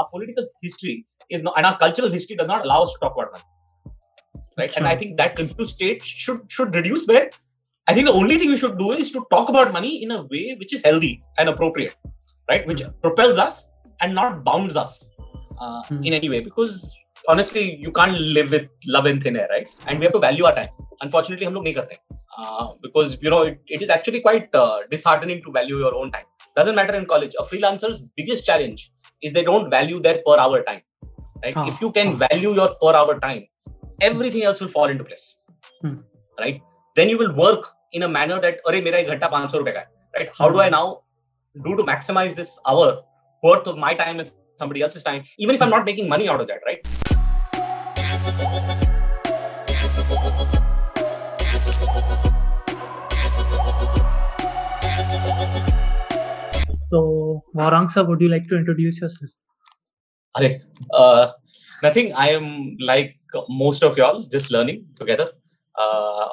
our political history is not, and our cultural history does not allow us to talk about money. Right. Sure. And I think that confused state should should reduce where I think the only thing we should do is to talk about money in a way which is healthy and appropriate, right? Which propels us and not bounds us uh, mm. in any way. Because honestly, you can't live with love and thin air, right? And we have to value our time. Unfortunately, हम लोग नहीं करते. Uh, because you know it, it is actually quite uh, disheartening to value your own time. Doesn't matter in college. A freelancer's biggest challenge is they don't value their per hour time. Right? Huh. If you can value your per hour time, everything else will fall into place. Hmm. Right? Then you will work in a manner that अरे मेरा एक घंटा 500 रुपए का है right how hmm. do i now do to maximize this hour worth of my time and somebody else's time even if i'm not making money out of that right So, Varang sir, would you like to introduce yourself? Are, uh, nothing. I am like most of y'all, just learning together. Uh,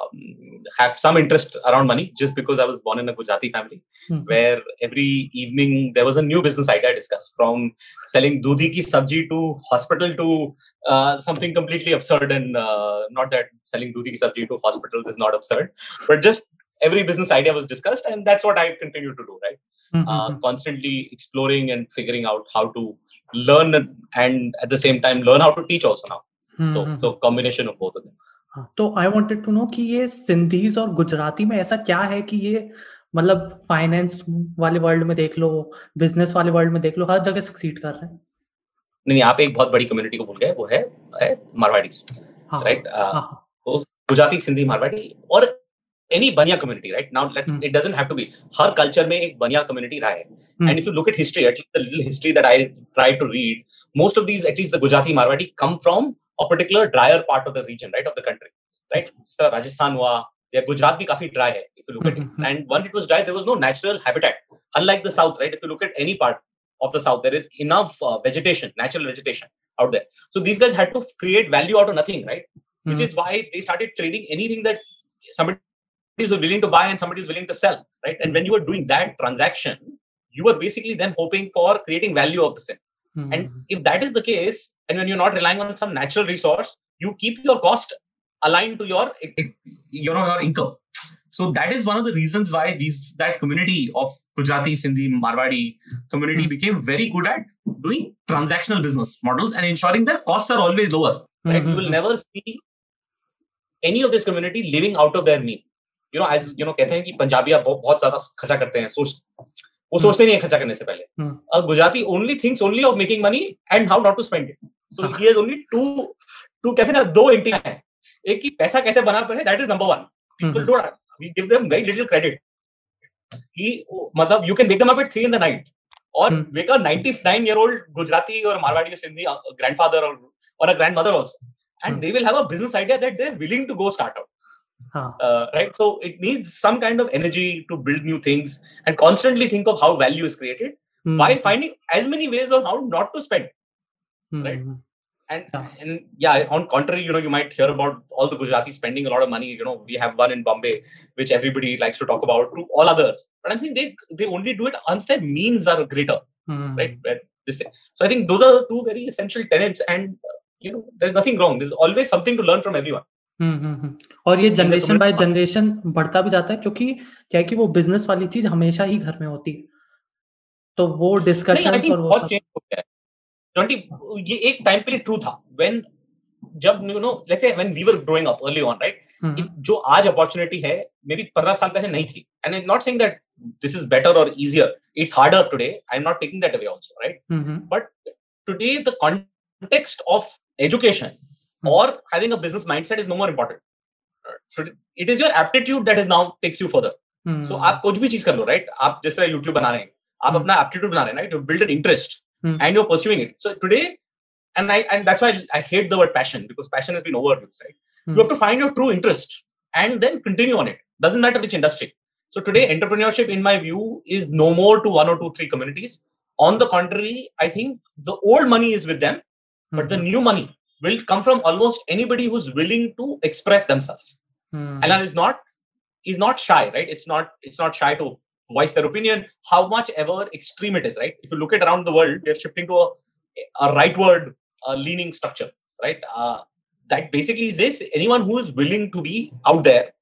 have some interest around money just because I was born in a Gujarati family mm-hmm. where every evening there was a new business idea discussed from selling dudhi ki sabji to hospital to uh, something completely absurd and uh, not that selling dudhi ki sabji to hospitals is not absurd but just every business idea was discussed and that's what I continue to do right mm-hmm. Uh, constantly exploring and figuring out how to learn and at the same time learn how to teach also now. Mm-hmm. so so combination of both of them. हाँ, तो I wanted to know कि ये Sindhis और गुजराती में ऐसा क्या है कि ये मतलब फाइनेंस वाले वर्ल्ड में देख लो बिज़नेस वाले वर्ल्ड में देख लो हर जगह सक्सीड कर रहे हैं। नहीं आप एक बहुत बड़ी कम्युनिटी को भूल गए वो है, है मारवाड़ी राइट हाँ, हाँ, तो गुजराती सिंधी मारवाड़ी और any Baniya community, right? Now, let hmm. it doesn't have to be. Her culture may ek Baniya community Right? Hmm. And if you look at history, at least the little history that I try to read, most of these, at least the Gujarati Marwadi, come from a particular drier part of the region, right, of the country, right? So Rajasthan hua, yeah, Gujarat bhi kafi dry. Hmm, and once it was dry, there was no natural habitat. Unlike the south, right? If you look at any part of the south, there is enough uh, vegetation, natural vegetation out there. So these guys had to create value out of nothing, right? Which is why they started trading anything that somebody is willing to buy and somebody is willing to sell, right? And when you are doing that transaction, you are basically then hoping for creating value of the same. Mm-hmm. And if that is the case, and when you're not relying on some natural resource, you keep your cost aligned to your you know your income. So that is one of the reasons why these that community of Gujarati, Sindhi, Marwadi community mm-hmm. became very good at doing transactional business models and ensuring that costs are always lower. Right? Mm-hmm. You will never see any of this community living out of their mean. You know, as you know, कहते हैं कि पंजाबी बहुत बहुत ज़्यादा खर्चा करते हैं सोच वो सोचते नहीं है खर्चा करने से पहले। Gujarati only things only of making money and how not to spend it so he has only to to कहते हैं ना दो एंटीना है। एक की पैसा कैसे बना पड़े that is number one people don't we give them very little credit कि मतलब you can wake them up at 3 in the night और wake a 99 year old Gujarati और मारवाड़ी सिंधी ग्रैंडफादर और और a grandmother also and they will have a business idea that they're willing to go start out. Huh. Uh, right so it needs some kind of energy to build new things and constantly think of how value is created mm. while finding as many ways of how not to spend mm. right and yeah. and yeah on contrary you know you might hear about all the gujarati spending a lot of money you know we have one in bombay which everybody likes to talk about to all others but i'm saying they they only do it once their means are greater mm. right this thing so i think those are two very essential tenets and uh, you know there's nothing wrong there's always something to learn from everyone hmm, hmm, hmm. और ये generation by generation बढ़ता भी जाता है क्योंकि क्या है कि वो बिज़नेस वाली चीज़ हमेशा ही घर में होती है। तो वो डिस्कशन और वो ये एक टाइम पे ट्रू था। व्हेन जब you know let's say when we were growing up early on right जो आज अपॉर्चुनिटी है मे बी पंद्रह साल पहले नहीं थी। And I not saying that this is better और easier it's harder today I'm not taking that away also right but today the context of education. or having a business mindset is no more important it is your aptitude that is now takes you further hmm. so आप कुछ भी चीज कर लो right आप जिस तरह YouTube बना रहे हैं आप hmm. अपना aptitude बना रहे हैं right you build an interest and you're pursuing it so today and I and that's why I hate the word passion because passion has been overused right you have to find your true interest and then continue on it doesn't matter which industry so today entrepreneurship in my view is no more to one or two three communities on the contrary I think the old money is with them but the new money will come from almost anybody who's willing to express themselves hmm. and is not is not shy right it's not it's not shy to voice their opinion how much ever extreme it is right if you look at around the world they're shifting to a a rightward uh, leaning structure, right? Uh, that basically is this: anyone who is willing to be out there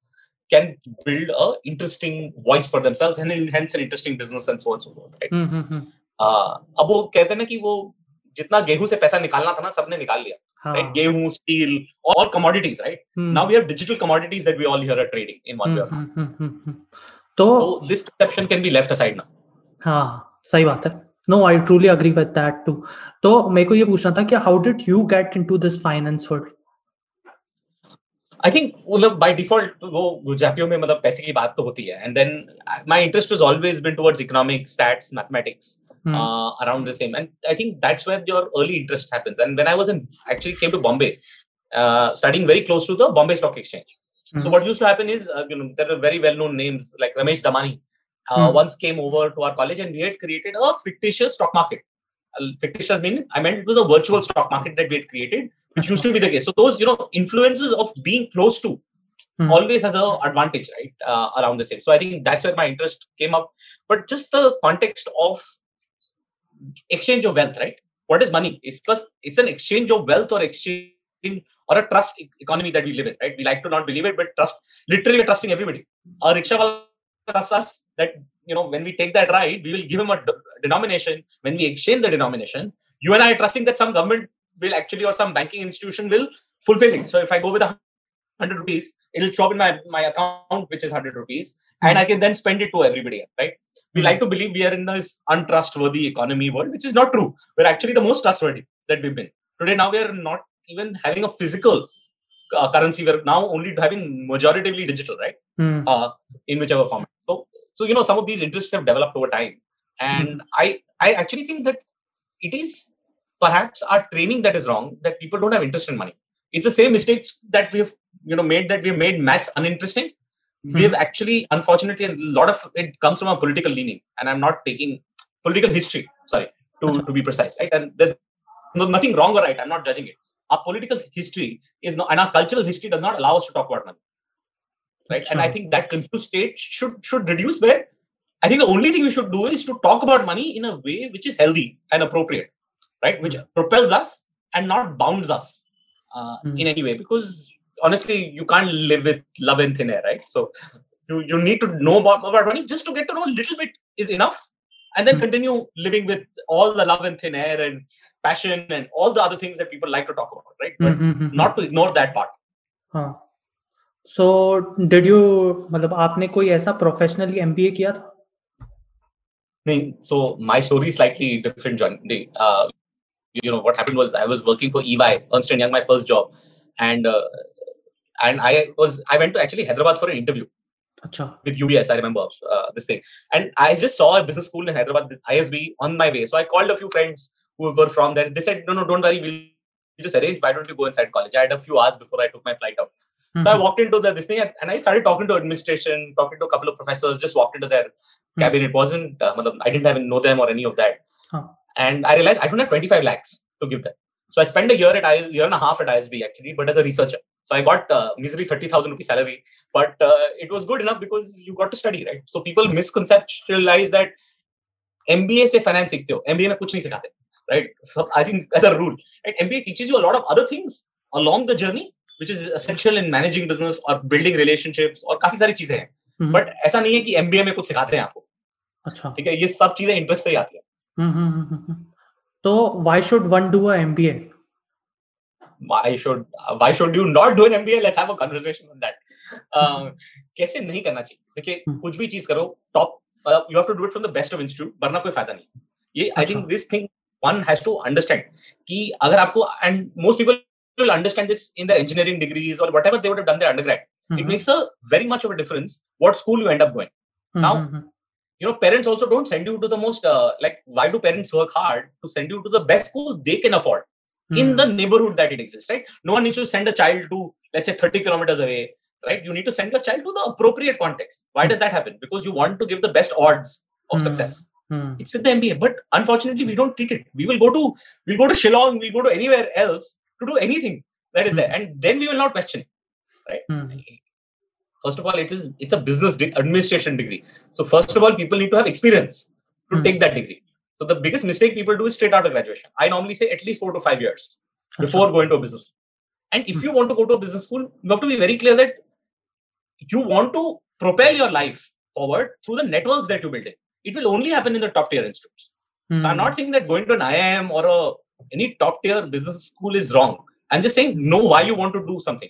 can build a interesting voice for themselves and hence an interesting business and so on and so forth, right? Mm-hmm. Uh, अब वो कहते हैं ना कि वो जितना गेहूं से पैसा निकालना था ना सबने निकाल लिया हाँ. right गेहूँ steel all commodities right hmm. now we have digital commodities that we all here are trading in one way or another तो so this perception can be left aside now हाँ सही बात है no I truly agree with that too तो मेरे को ये पूछना था कि how did you get into this finance world I think मतलब बाय डिफ़ॉल्ट वो गुजरातियों में मतलब पैसे की बात तो होती है and then my interest was always been towards economics stats mathematics uh, around the same and i think that's where your early interest happens and when i was in actually came to bombay uh, studying very close to the bombay stock exchange mm-hmm. so what used to happen is uh, you know there are very well known names like ramesh damani uh, mm. once came over to our college and we had created a fictitious stock market. Uh, fictitious mean I meant it was a virtual stock market that we had created, which used to be the case. So those you know influences of being close to mm. always has an advantage, right, uh, around the same. So I think that's where my interest came up. But just the context of exchange of wealth, right? What is money? It's because it's an exchange of wealth or exchange or a trust economy that we live in, right? We like to not believe it, but trust. Literally, we're trusting everybody. A rickshaw trust us that you know when we take that ride, we will give him a denomination. When we exchange the denomination, you and I are trusting that some government will actually or some banking institution will fulfill it. So if I go with a hundred rupees, it'll show up in my, my account, which is hundred rupees, mm-hmm. and I can then spend it to everybody. Right? We mm-hmm. like to believe we are in this untrustworthy economy world, which is not true. We're actually the most trustworthy that we've been. Today, now we are not even having a physical uh, currency. We're now only having majoritively digital, right? Mm. Uh, in whichever format. So, so you know, some of these interests have developed over time, and mm. I, I actually think that it is perhaps our training that is wrong. That people don't have interest in money. It's the same mistakes that we've, you know, made that we've made maths uninteresting. Mm. We've actually, unfortunately, a lot of it comes from a political leaning, and I'm not taking political history. Sorry, to, to be precise, right? And there's no, nothing wrong or right. I'm not judging it. Our political history is not, and our cultural history does not allow us to talk about money right? Sure. And I think that confused state should should reduce. Where I think the only thing we should do is to talk about money in a way which is healthy and appropriate, right? Which propels us and not bounds us uh, mm. in any way. Because honestly, you can't live with love and thin air, right? So you you need to know about, about money just to get to know a little bit is enough, and then mm. continue living with all the love and thin air and passion and all the other things that people like to talk about, right? But mm-hmm. not to ignore that part. Huh. So did you मतलब आपने कोई ऐसा professionally MBA किया था नहीं so my story slightly different journey you know what happened was I was working for EY Ernst and Young my first job and uh, and I was I went to actually Hyderabad for an interview Achha. with UBS I remember uh, this thing and I just saw a business school in Hyderabad ISB on my way so I called a few friends who were from there they said no no don't worry we'll just arrange why don't you go inside college I had a few hours before I took my flight out Mm-hmm. So I walked into the, this thing and, and, I started talking to administration, talking to a couple of professors, just walked into their mm-hmm. cabin. It wasn't, uh, I didn't even know them or any of that. Huh. And I realized I don't have 25 lakhs to give them. So I spent a year at I, year and a half at ISB actually, but as a researcher. So I got uh, misery 30,000 rupee salary, but uh, it was good enough because you got to study, right? So people misconceptualize that MBA से finance सीखते हो MBA में कुछ नहीं सिखाते right so I think as a rule right MBA teaches you a lot of other things along the journey which is essential in managing business or building relationships और काफ़ी सारी चीज़ें हैं बट हम्म। ऐसा नहीं है कि एमबीए में कुछ सिखाते हैं आपको अच्छा ठीक है ये सब चीज़ें इंटरेस्ट से ही आती है हम्म, हम्म, तो why should one do a MBA why should why should you not do an MBA? Let's have a conversation on that. Uh, कैसे नहीं करना चाहिए देखिए कुछ भी चीज करो top you have to do it from the best of institute वरना कोई फायदा नहीं ये I think this thing one has to understand कि अगर आपको and most people will understand this in their engineering degrees or whatever they would have done their undergrad. Mm-hmm. It makes a very much of a difference what school you end up going. Mm-hmm. Now, you know, parents also don't send you to the most uh, like why do parents work hard to send you to the best school they can afford Mm-hmm. in the neighborhood that it exists, right? No one needs to send a child to let's say 30 kilometers away, right? You need to send your child to the appropriate context. Why does that happen? Because you want to give the best odds of success. It's with the MBA, but unfortunately, we don't treat it. We will go to we'll go to Shillong, we'll go to anywhere else to do anything that is there, hmm. and then we will not question it, right? Mm. First of all, it is it's a business de- administration degree. So first of all, people need to have experience to mm. take that degree. So the biggest mistake people do is straight out of graduation. I normally say at least four to five years before going to a business. School. And if you want to go to a business school, you have to be very clear that you want to propel your life forward through the networks that you build in. It will only happen in the top tier institutes. So I'm not saying that going to an IIM or a, any top tier business school is wrong. I'm just saying know why you want to do something.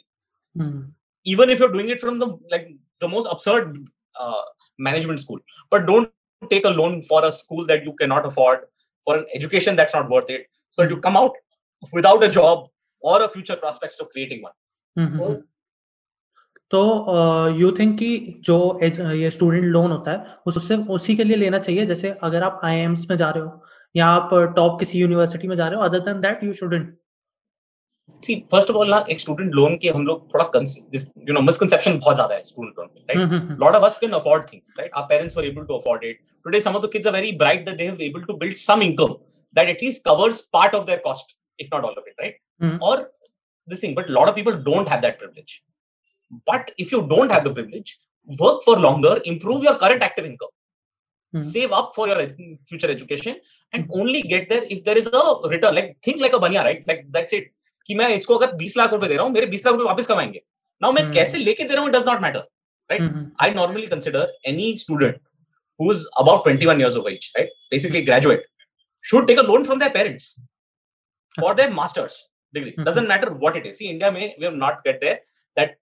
Mm-hmm. Even if you're doing it from the like the most absurd uh, management school, but don't take a loan for a school that you cannot afford, for an education that's not worth it. So you come out without a job or a future prospects of creating one. Mm-hmm. तो you think कि जो ये student loan होता है उससे उसी के लिए लेना चाहिए जैसे अगर आप आई में जा रहे हो या आप टॉप किसी यूनिवर्सिटी में जा रहे हो other than that you shouldn't see first of all ना एक स्टूडेंट लोन के हम लोग थोड़ा यू नो मिसकंसेप्शन बहुत ज़्यादा है student loan right lot of us can afford things right our parents were able to afford it today some of the kids are very bright that they have able to build some income that at least covers part of their cost if not all of it right और this thing but lot of people don't have that privilege But if you don't have the privilege, work for longer, improve your current active income, mm-hmm. save up for your future education, and mm-hmm. only get there if there is a return. Like think like a banya, right? Like that's it. कि मैं इसको अगर बीस लाख रुपए दे रहा हूँ मेरे बीस लाख रुपए वापस कमाएँगे। नाउ मैं हम्म। कैसे लेके दे रहा हूँ does not matter right I normally consider any student who twenty one years of age right basically graduate should take a loan from their parents for their masters degree doesn't matter what it is India में we have not get there that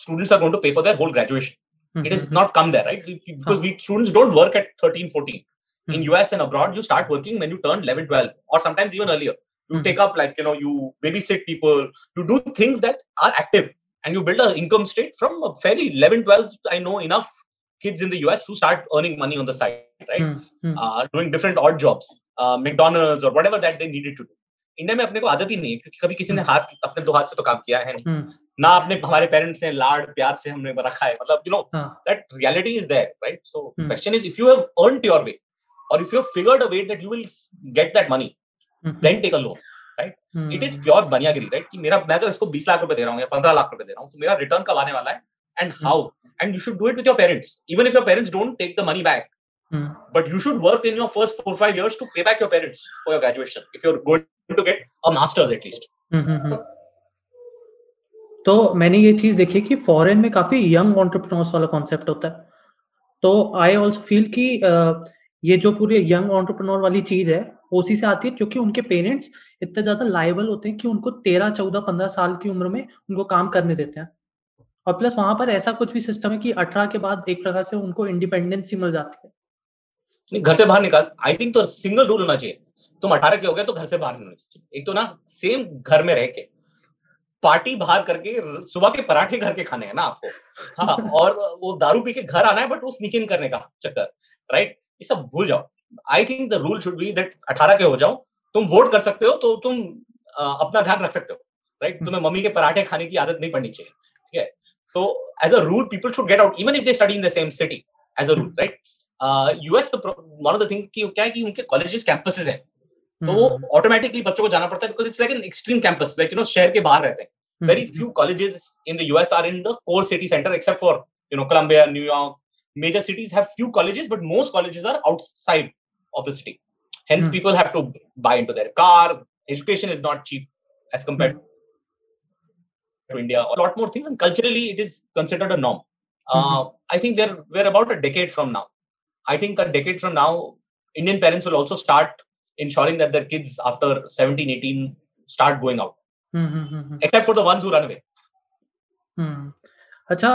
students are going to pay for their whole graduation it is not come there right because we students don't work at thirteen fourteen in US and abroad you start working when you turn eleven twelve और sometimes even earlier You mm-hmm. take up like, you know, you babysit people, you do things that are active and you build an income state from a fairly 11, 12. I know enough kids in the US who start earning money on the side, right? Mm-hmm. Uh, doing different odd jobs, uh, McDonald's or whatever that they needed to do. India में अपने को आदत ही नहीं है क्योंकि कभी किसी ने हाथ अपने दो हाथ से तो काम किया है नहीं ना अपने हमारे पेरेंट्स ने लाड प्यार से हमने रखा है मतलब you know that reality is there right so question is if you have earned your way और if you have figured a way that you will get that money then take a loan right it is pure बनियागिरी right कि मेरा मैं अगर इसको 20 लाख रुपए दे रहा हूँ या 15 लाख रुपए दे रहा हूँ तो मेरा रिटर्न कब आने वाला है? And how and you should do it with your parents even if your parents don't take the money back but you should work in your first four five years to pay back your parents for your graduation if you're going to get a master's at least. तो मैंने ये चीज़ देखी कि foreign में काफ़ी young entrepreneurs वाला concept होता है। तो आई ऑल्सो फील कि ये जो पूरी यंग ऑन्टरप्रनोर वाली चीज़ है उसी से आती है, क्योंकि उनके पेरेंट्स इतने ज़्यादा लाइबल होते हैं कि उनको तेरह, चौदह, पंद्रह साल की उम्र में उनको काम करने देते हैं। और प्लस वहाँ पर ऐसा कुछ भी सिस्टम है कि अठारह के बाद एक प्रकार से उनको इंडिपेंडेंसी मिल जाती है। घर से बाहर निकाल आई थिंक तो सिंगल रूल होना चाहिए। तुम अठारह के हो गए तो घर से बाहर नहीं होना चाहिए। एक तो ना सेम घर में रह के पार्टी बाहर करके, सुबह के पराठे घर के खाने हैं ना आपको। हाँ और वो दारू पी के घर आना है बट वो स्निकिंग करने का चक्कर राइट ये सब भूल जाओ। I think the rule should be that अठारह के हो जाओ तुम वोट कर सकते हो तो तुम अपना ध्यान रख सकते हो राइट right? तुम्हें मम्मी के पराठे खाने की आदत नहीं पड़नी चाहिए ठीक है? So as a rule people should get out even if they study in the same city as a rule right US one of the things की क्या है कि उनके कॉलेजेस कैंपसेस हैं तो वो ऑटोमेटिकली बच्चों को जाना पड़ता है because it's like an extreme campus like you know शहर के बाहर रहते हैं। Very few colleges in the US are in the core city centre except for you know Columbia New York major cities have few colleges but most colleges are outside of the city hence mm. people have to buy into their car education is not cheap as compared mm. to india a lot more things and culturally it is considered a norm uh, mm-hmm. i think we're we're about a decade from now i think a decade from now indian parents will also start ensuring that their kids after 17 18 start going out mm-hmm. except for the ones who run away hmm. अच्छा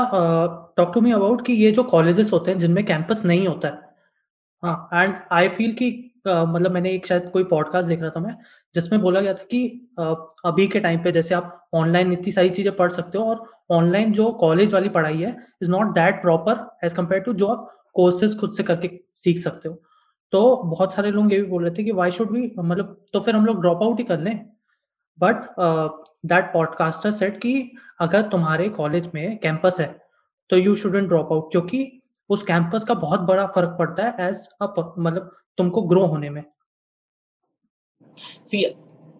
talk to me about कि ये जो colleges होते हैं जिनमें campus नहीं होता है हाँ एंड आई फील कि मतलब मैंने एक शायद कोई पॉडकास्ट देख रहा था मैं जिसमें बोला गया था कि uh, अभी के टाइम पे जैसे आप ऑनलाइन इतनी सारी चीज़ें पढ़ सकते हो और ऑनलाइन जो कॉलेज वाली पढ़ाई है is not that proper as compare to जो आप कोर्सेज खुद से करके सीख सकते हो। तो बहुत सारे लोग ये भी बोल रहे थे कि वाई शुड भी मतलब तो फिर हम लोग ड्रॉप आउट ही कर लें। बट दैट पॉडकास्टर सेट कि अगर तुम्हारे कॉलेज में कैंपस है तो यू शुडेंट ड्रॉप आउट क्योंकि उस कैंपस का बहुत बड़ा फ़र्क पड़ता है एज अ मतलब तुमको ग्रो होने में। सी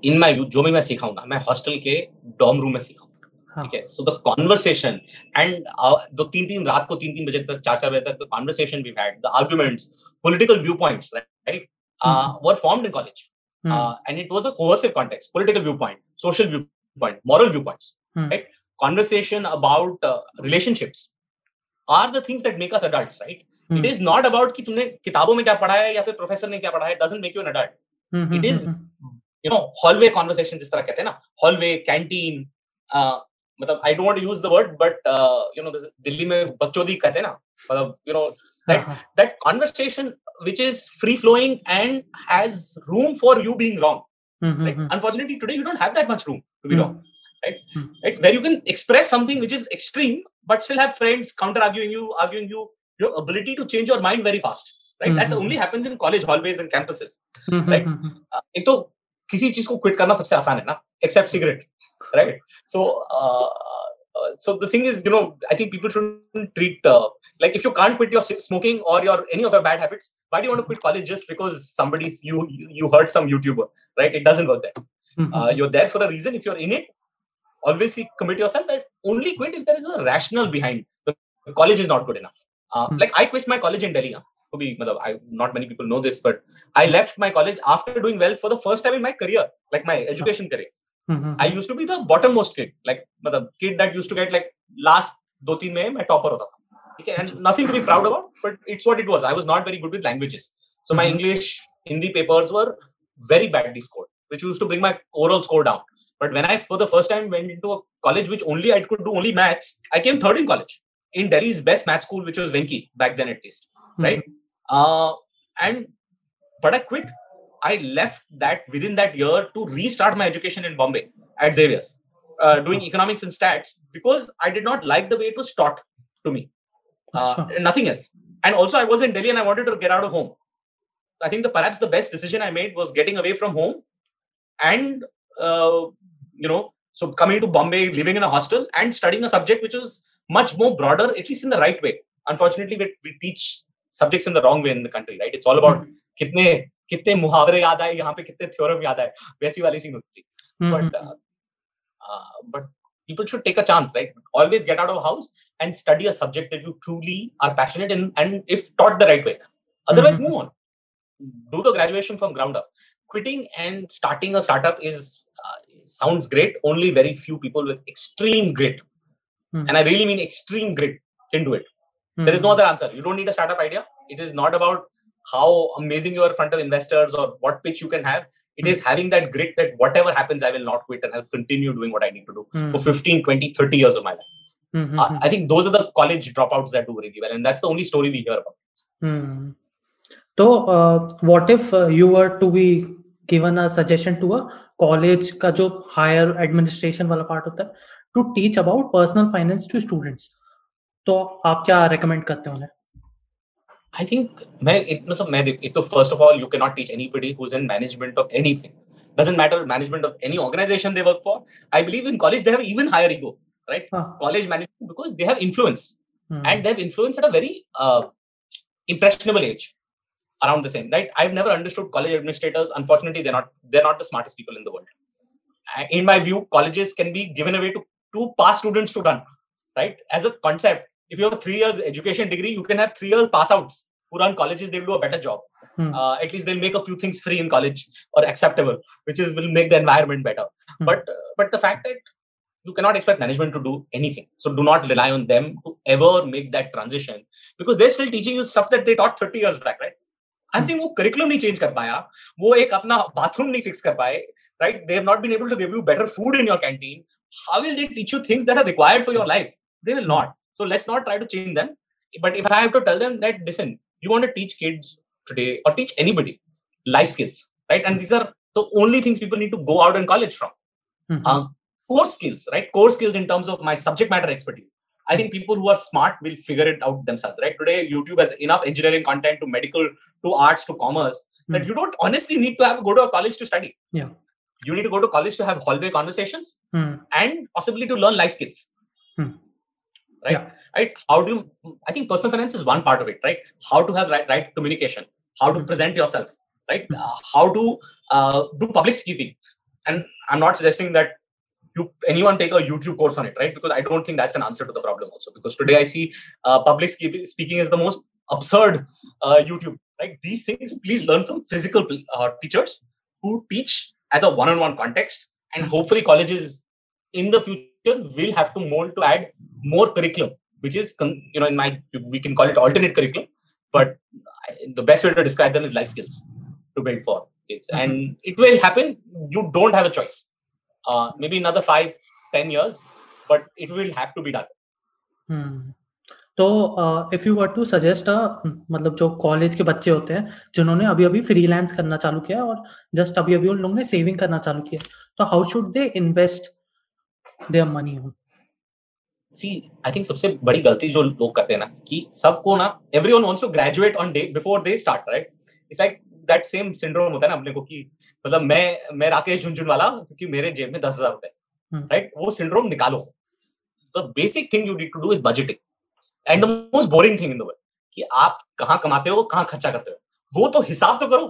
इन माय जो भी मैं सिखाऊँगा मैं हॉस्टल के डॉर्म रूम में सिखाऊँगा कॉन्वर्सेशन एंड दो तीन तीन रात को तीन तीन बजे तक चार चार बजे तक conversation we had the arguments political view point right were form in college and it was aversive contact political view point social view point moral view point right conversation about relationships are the things that make us adults, right? It is not about कि तुमने किताबों में क्या पढ़ा है या फिर professor ने क्या पढ़ा है doesn't make you an adult. It is you know hallway conversation जिस तरह कहते हैं ना hallway canteen uh, मतलब I don't want to use the word but uh, you know Delhi में बच्चोदी कहते हैं ना मतलब you know that that conversation which is free flowing and has room for you being wrong right? unfortunately today you don't have that much room to be wrong right? right where you can express something which is extreme but still have friends counter arguing you arguing you your ability to change your mind very fast right that only happens in college hallways and campuses right uh, एक तो किसी चीज को quit करना सबसे आसान है ना except cigarette right so so the thing is you know i think people shouldn't treat uh, like if you can't quit your smoking or your any of your bad habits why do you want to quit college just because somebody's you you heard some youtuber right it doesn't work there uh, you're there for a reason if you're in it always commit yourself and only quit if there is a rational behind the college is not good enough uh, like i quit my college in delhi huh? be I, not many people know this but i left my college after doing well for the first time in my career like my education career Mm-hmm. I used to be the bottommost kid, like the kid that used to get like last दो तीन में मैं topper होता था ठीक है and nothing to be proud about but it's what it was I was not very good with languages so my English Hindi papers were very badly scored which used to bring my overall score down but when I for the first time went into a college which only I could do only maths I came third in college in Delhi's best math school which was Venki back then at least right uh, and but I quit I left that within that year to restart my education in Bombay at Xavier's, uh, doing economics and stats because I did not like the way it was taught to me. Uh, nothing else. And also, I was in Delhi and I wanted to get out of home. I think the perhaps the best decision I made was getting away from home and uh, you know so coming to Bombay, living in a hostel and studying a subject which was much more broader, at least in the right way. Unfortunately, we, we teach subjects in the wrong way in the country, right? It's all about कितने कितने मुहावरे याद आए यहाँ पे कितने theorem याद आए वैसी वाली सीन होती थी but but people should take a chance right always get out of house and study a subject that you truly are passionate in and if taught the right way otherwise move on do the graduation from ground up quitting and starting a startup is uh, sounds great only very few people with extreme grit and i really mean extreme grit can do it there is no other answer you don't need a startup idea it is not about how amazing you are in front of investors or what pitch you can have. It is having that grit that whatever happens, I will not quit and I'll continue doing what I need to do for 15, 20, 30 years of my life. Mm-hmm. Uh, I think those are the college dropouts that do really well. And that's the only story we hear about. Hmm. So, uh, what if uh, you were to be given a suggestion to a college का जो higher administration वाला part होता है to teach about personal finance to students तो आप क्या recommend करते हो उन्हें I think मैं एक मतलब मैं देख एक तो first of all you cannot teach anybody who's in management of anything. Doesn't matter management of any organization they work for. I believe in college they have even higher ego, right? Huh. College management because they have influence Hmm. and they have influence at a very uh, impressionable age around the same right? I've never understood college administrators unfortunately they're not they're not the smartest people in the world. Uh, in my view colleges can be given away to to pass students to run right? As a concept if you have a three years education degree you can have three years pass outs who run colleges they'll do a better job. Hmm. uh, at least they'll make a few things free in college or acceptable which is will make the environment better. Hmm. but but the fact that you cannot expect management to do anything so do not rely on them to ever make that transition because they're still teaching you stuff that they taught 30 years back right I think वो curriculum नहीं change कर पाया। वो एक अपना bathroom नहीं fix कर पाए right they have not been able to give you better food in your canteen how will they teach you things that are required for your life they will not so let's not try to change them but if I have to tell them that listen you want to teach kids today और teach anybody life skills right and these are the only things people need to go out in college from core skills right core skills in terms of my subject matter expertise i think people who are smart will figure it out themselves right today youtube has enough engineering content to medical to arts to commerce that Hmm. you don't honestly need to have go to a college to study Yeah. you need to go to college to have hallway conversations Hmm. and possibly to learn life skills Hmm. right Yeah. right how do you i think personal finance is one part of it right how to have right, right communication how to Hmm. present yourself right Hmm. uh, how to uh, do public speaking and i'm not suggesting that you anyone take a youtube course on it right because i don't think that's an answer to the problem also because today i see uh, public speaking is the most absurd uh, youtube right? These things, please learn from physical uh, teachers who teach as a one-on-one context, and hopefully colleges in the future will have to mold to add more curriculum, which is you know in my we can call it alternate curriculum, but the best way to describe them is life skills to build for kids, mm-hmm. and it will happen. You don't have a choice. Uh, maybe another five, ten years, but it will have to be done. Hmm. तो if you were to suggest मतलब जो college के बच्चे होते हैं जिन्होंने अभी अभी फ्रीलांस करना चालू किया और जस्ट अभी अभी उन लोगों ने सेविंग करना चालू किया तो how should they invest their money हो सी आई थिंक सबसे बड़ी गलती जो लोग करते हैं ना कि सबको ना everyone wants to graduate on day before they start right it's like that same syndrome होता है ना अपने को कि मतलब मैं मैं राकेश झुंझुनवाला क्योंकि मेरे जेब में दस हज़ार रुपए राइट वो सिंड्रोम निकालो। The basic thing you need to do is budgeting and the most boring thing in the world कि आप कहाँ कमाते हो कहाँ खर्चा करते हो। वो तो हिसाब तो करो।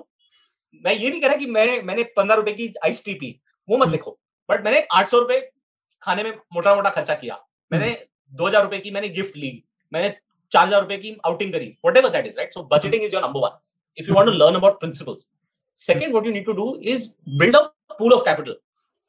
मैं ये नहीं कह रहा कि मैंने मैंने पंद्रह रुपए की आइस टी पी वो मत लिखो। बट मैंने आठ सौ रुपए खाने में मोटा मोटा खर्चा किया। मैंने दो हज़ार रुपए की मैंने गिफ्ट ली। मैंने चार हज़ार रुपए की आउटिंग करी। Whatever that is right so budgeting is your number one if you want to learn about principles second what you need to do is build up pool of capital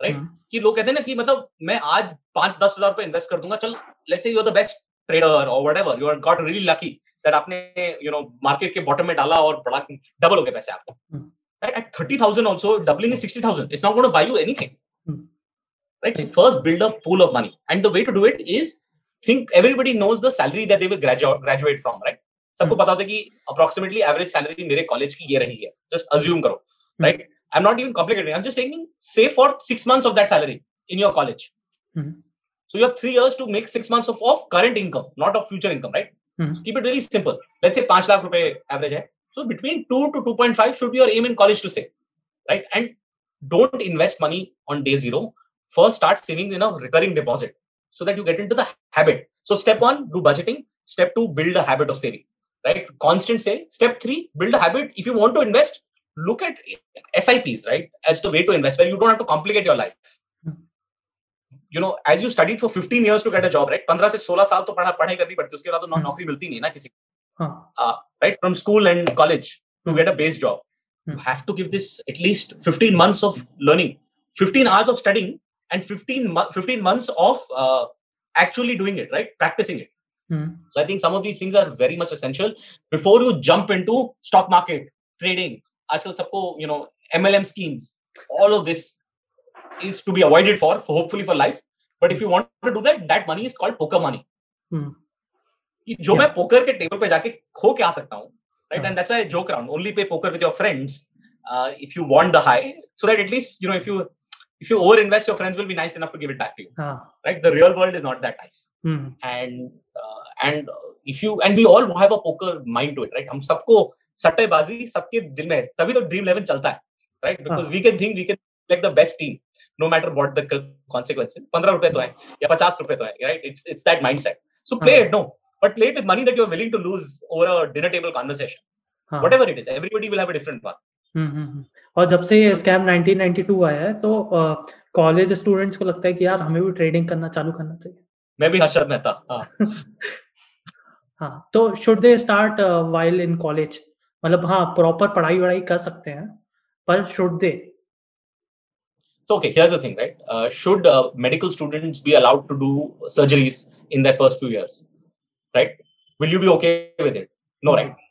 right कि लोग कहते हैं ना कि मतलब मैं आज पाँच दस हज़ार रुपए इन्वेस्ट कर दूँगा चल let's say you are the best trader और whatever you are got really lucky that आपने यू नो मार्केट के बॉटम में डाला और बड़ा डबल हो गया पैसे आपको। Right at thirty thousand also doubling is sixty thousand it's not got by by you anything right first build up pool of money and the way to do it is think everybody knows the salary that they will graduate from right सबको हम्म। पता होता है कि approximately average salary मेरे college की ये रही है। जस्ट अज्यूम करो right I am not even complicated I am just taking say for six months of that salary in your college so you have three years to make six months of of current income not of future income right keep it very simple let's say पाँच लाख रुपए average है। So between two two two point five should be your aim in college to say right and don't invest money on day zero first start saving in a recurring deposit so that you get into the habit so step one do budgeting. Step two build a habit of saving right? Constant save. Step three, build a habit. If you want to invest, look at SIPs, right? As the way to invest where you don't have to complicate your life. You know as you studied for 15 years to get a job right 15 से 16 साल तो पढ़ा पढ़ाई करनी पड़ती है उसके बाद तो नौकरी मिलती नहीं है ना किसी right from school and college to get a base job you have to give this at least 15 months of learning 15 hours of studying and 15 15 months of uh, actually doing it right practicing it mm. so i think some of these things are very much essential before you jump into stock market trading आजकल सबको you know mlm schemes all of this is to be avoided for, for hopefully for life. But if you want to do that, that money is called poker money. Hmm. कि जो मैं poker के table पे जाके खो के आ सकता हूँ right and that's why joke around only पे poker with your friends if you want the high so that at least you know if you if you over invest, your friends will be nice enough to give it back to you. Huh. Right? The real world is not that nice. Hmm. And uh, and if you and we all have a poker mind to it, right? हम सबको सट्टेबाजी सबके दिल में तभी तो dream Eleven चलता है right because we can think we can like the best team no matter what the consequence पंद्रह रुपए तो है या पचास रुपए तो है right it's it's that mindset so play it no but play it with money that you are willing to lose over a dinner table conversation whatever it is everybody will have a different one और जब से ये scam 1992 आया है तो college students को लगता है कि यार हमें भी ट्रेडिंग करना चालू करना चाहिए मैं भी हर्षद मेहता हाँ हाँ तो should they start while in college मतलब हाँ प्रॉपर पढ़ाई वढ़ाई कर सकते हैं पर should they So, okay, here's the thing, right? Uh, should uh, medical students be allowed to do surgeries in their first few years? Right? Will you be okay with it? No, right?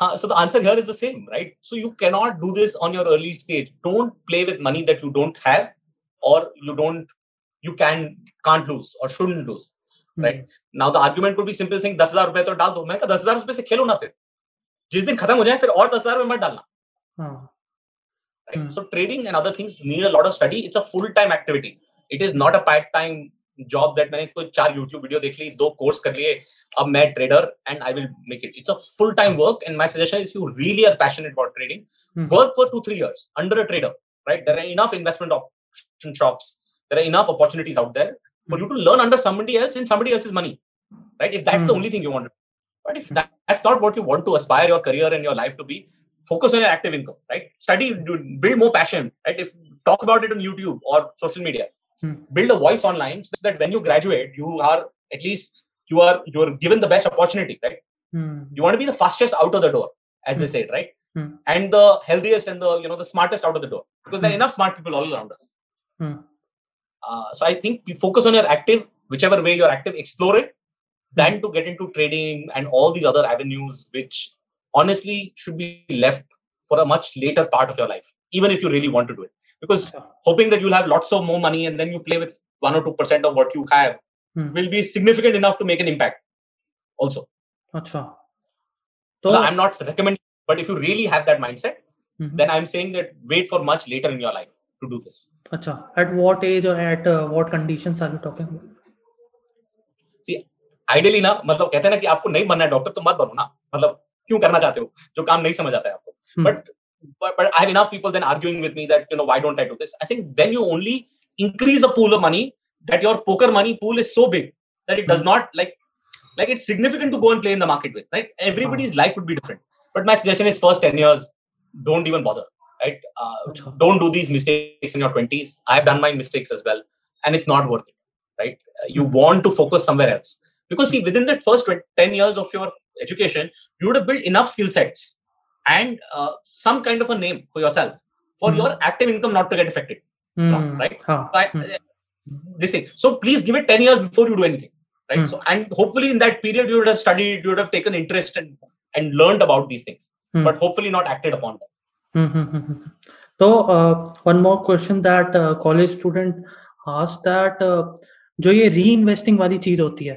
No. Uh, so the answer here is the same, right? So you cannot do this on your early stage. Don't play with money that you don't have, or you don't, you can can't lose or shouldn't lose, mm-hmm. right? Now the argument could be simple saying दस हजार रुपए तो डाल दो मैं कहा दस हजार रुपए से खेलो ना फिर जिस दिन खत्म हो जाए फिर और दस हजार रुपए मत डालना हाँ. right? Mm. So trading and other things need a lot of study. It's a full time activity. It is not a part time job that मैंने कोई चार यूट्यूब वीडियो देख ली दो कोर्स कर लिए अब मैं trader and I will make it it's a full time work and my suggestion is you really are passionate about trading work for two three years under a trader right there are enough investment option shops there are enough opportunities out there for you to learn under somebody else in somebody else's money right if that's mm. the only thing you want but if that, that's not what you want to aspire your career and your life to be focus on your active income, right? Study, build more passion, right? If talk about it on YouTube or social media, hmm. build a voice online so that when you graduate, you are at least you are you are given the best opportunity, right? Hmm. You want to be the fastest out of the door as they hmm. said, right? Hmm. And the healthiest and the you know the smartest out of the door because there are hmm. enough smart people all around us. Uh, so I think you focus on your active, whichever way you're active, explore it, than to get into trading and all these other avenues, which honestly should be left for a much later part of your life, even if you really want to do it. Because hoping that you'll have lots of more money and then you play with one or two percent of what you have hmm. will be significant enough to make an impact. Also, Achha. So, I'm not recommending, but if you really have that mindset, mm-hmm. then I'm saying that wait for much later in your life to do this. Achha. At what age or at uh, what conditions are you talking about? See, ideally ना मतलब कहते हैं ना कि आपको नहीं बनना है डॉक्टर तो मत बनो ना मतलब क्यों करना चाहते हो जो काम नहीं समझ आता है आपको but but, but I have enough people then arguing with me that you know why don't I do this? I think then you only increase the pool of money that your poker money pool is so big that it does not like like it's significant to go and play in the market with right. Everybody's life would be different. But my suggestion is first ten years, don't even bother. Right? Uh, don't do these mistakes in your twenties. I've done my mistakes as well, and it's not worth it. Right? Uh, you want to focus somewhere else because see within that first 10 years of your education you would have built enough skill sets and uh, some kind of a name for yourself for mm. your active income not to get affected mm. from, right huh. so I, mm. this thing so please give it 10 years before you do anything right mm. so and hopefully in that period you would have studied you would have taken interest and and learned about these things mm. but hopefully not acted upon them so uh, one more question that uh, college student asked that uh, जो ये री investing वाली चीज होती है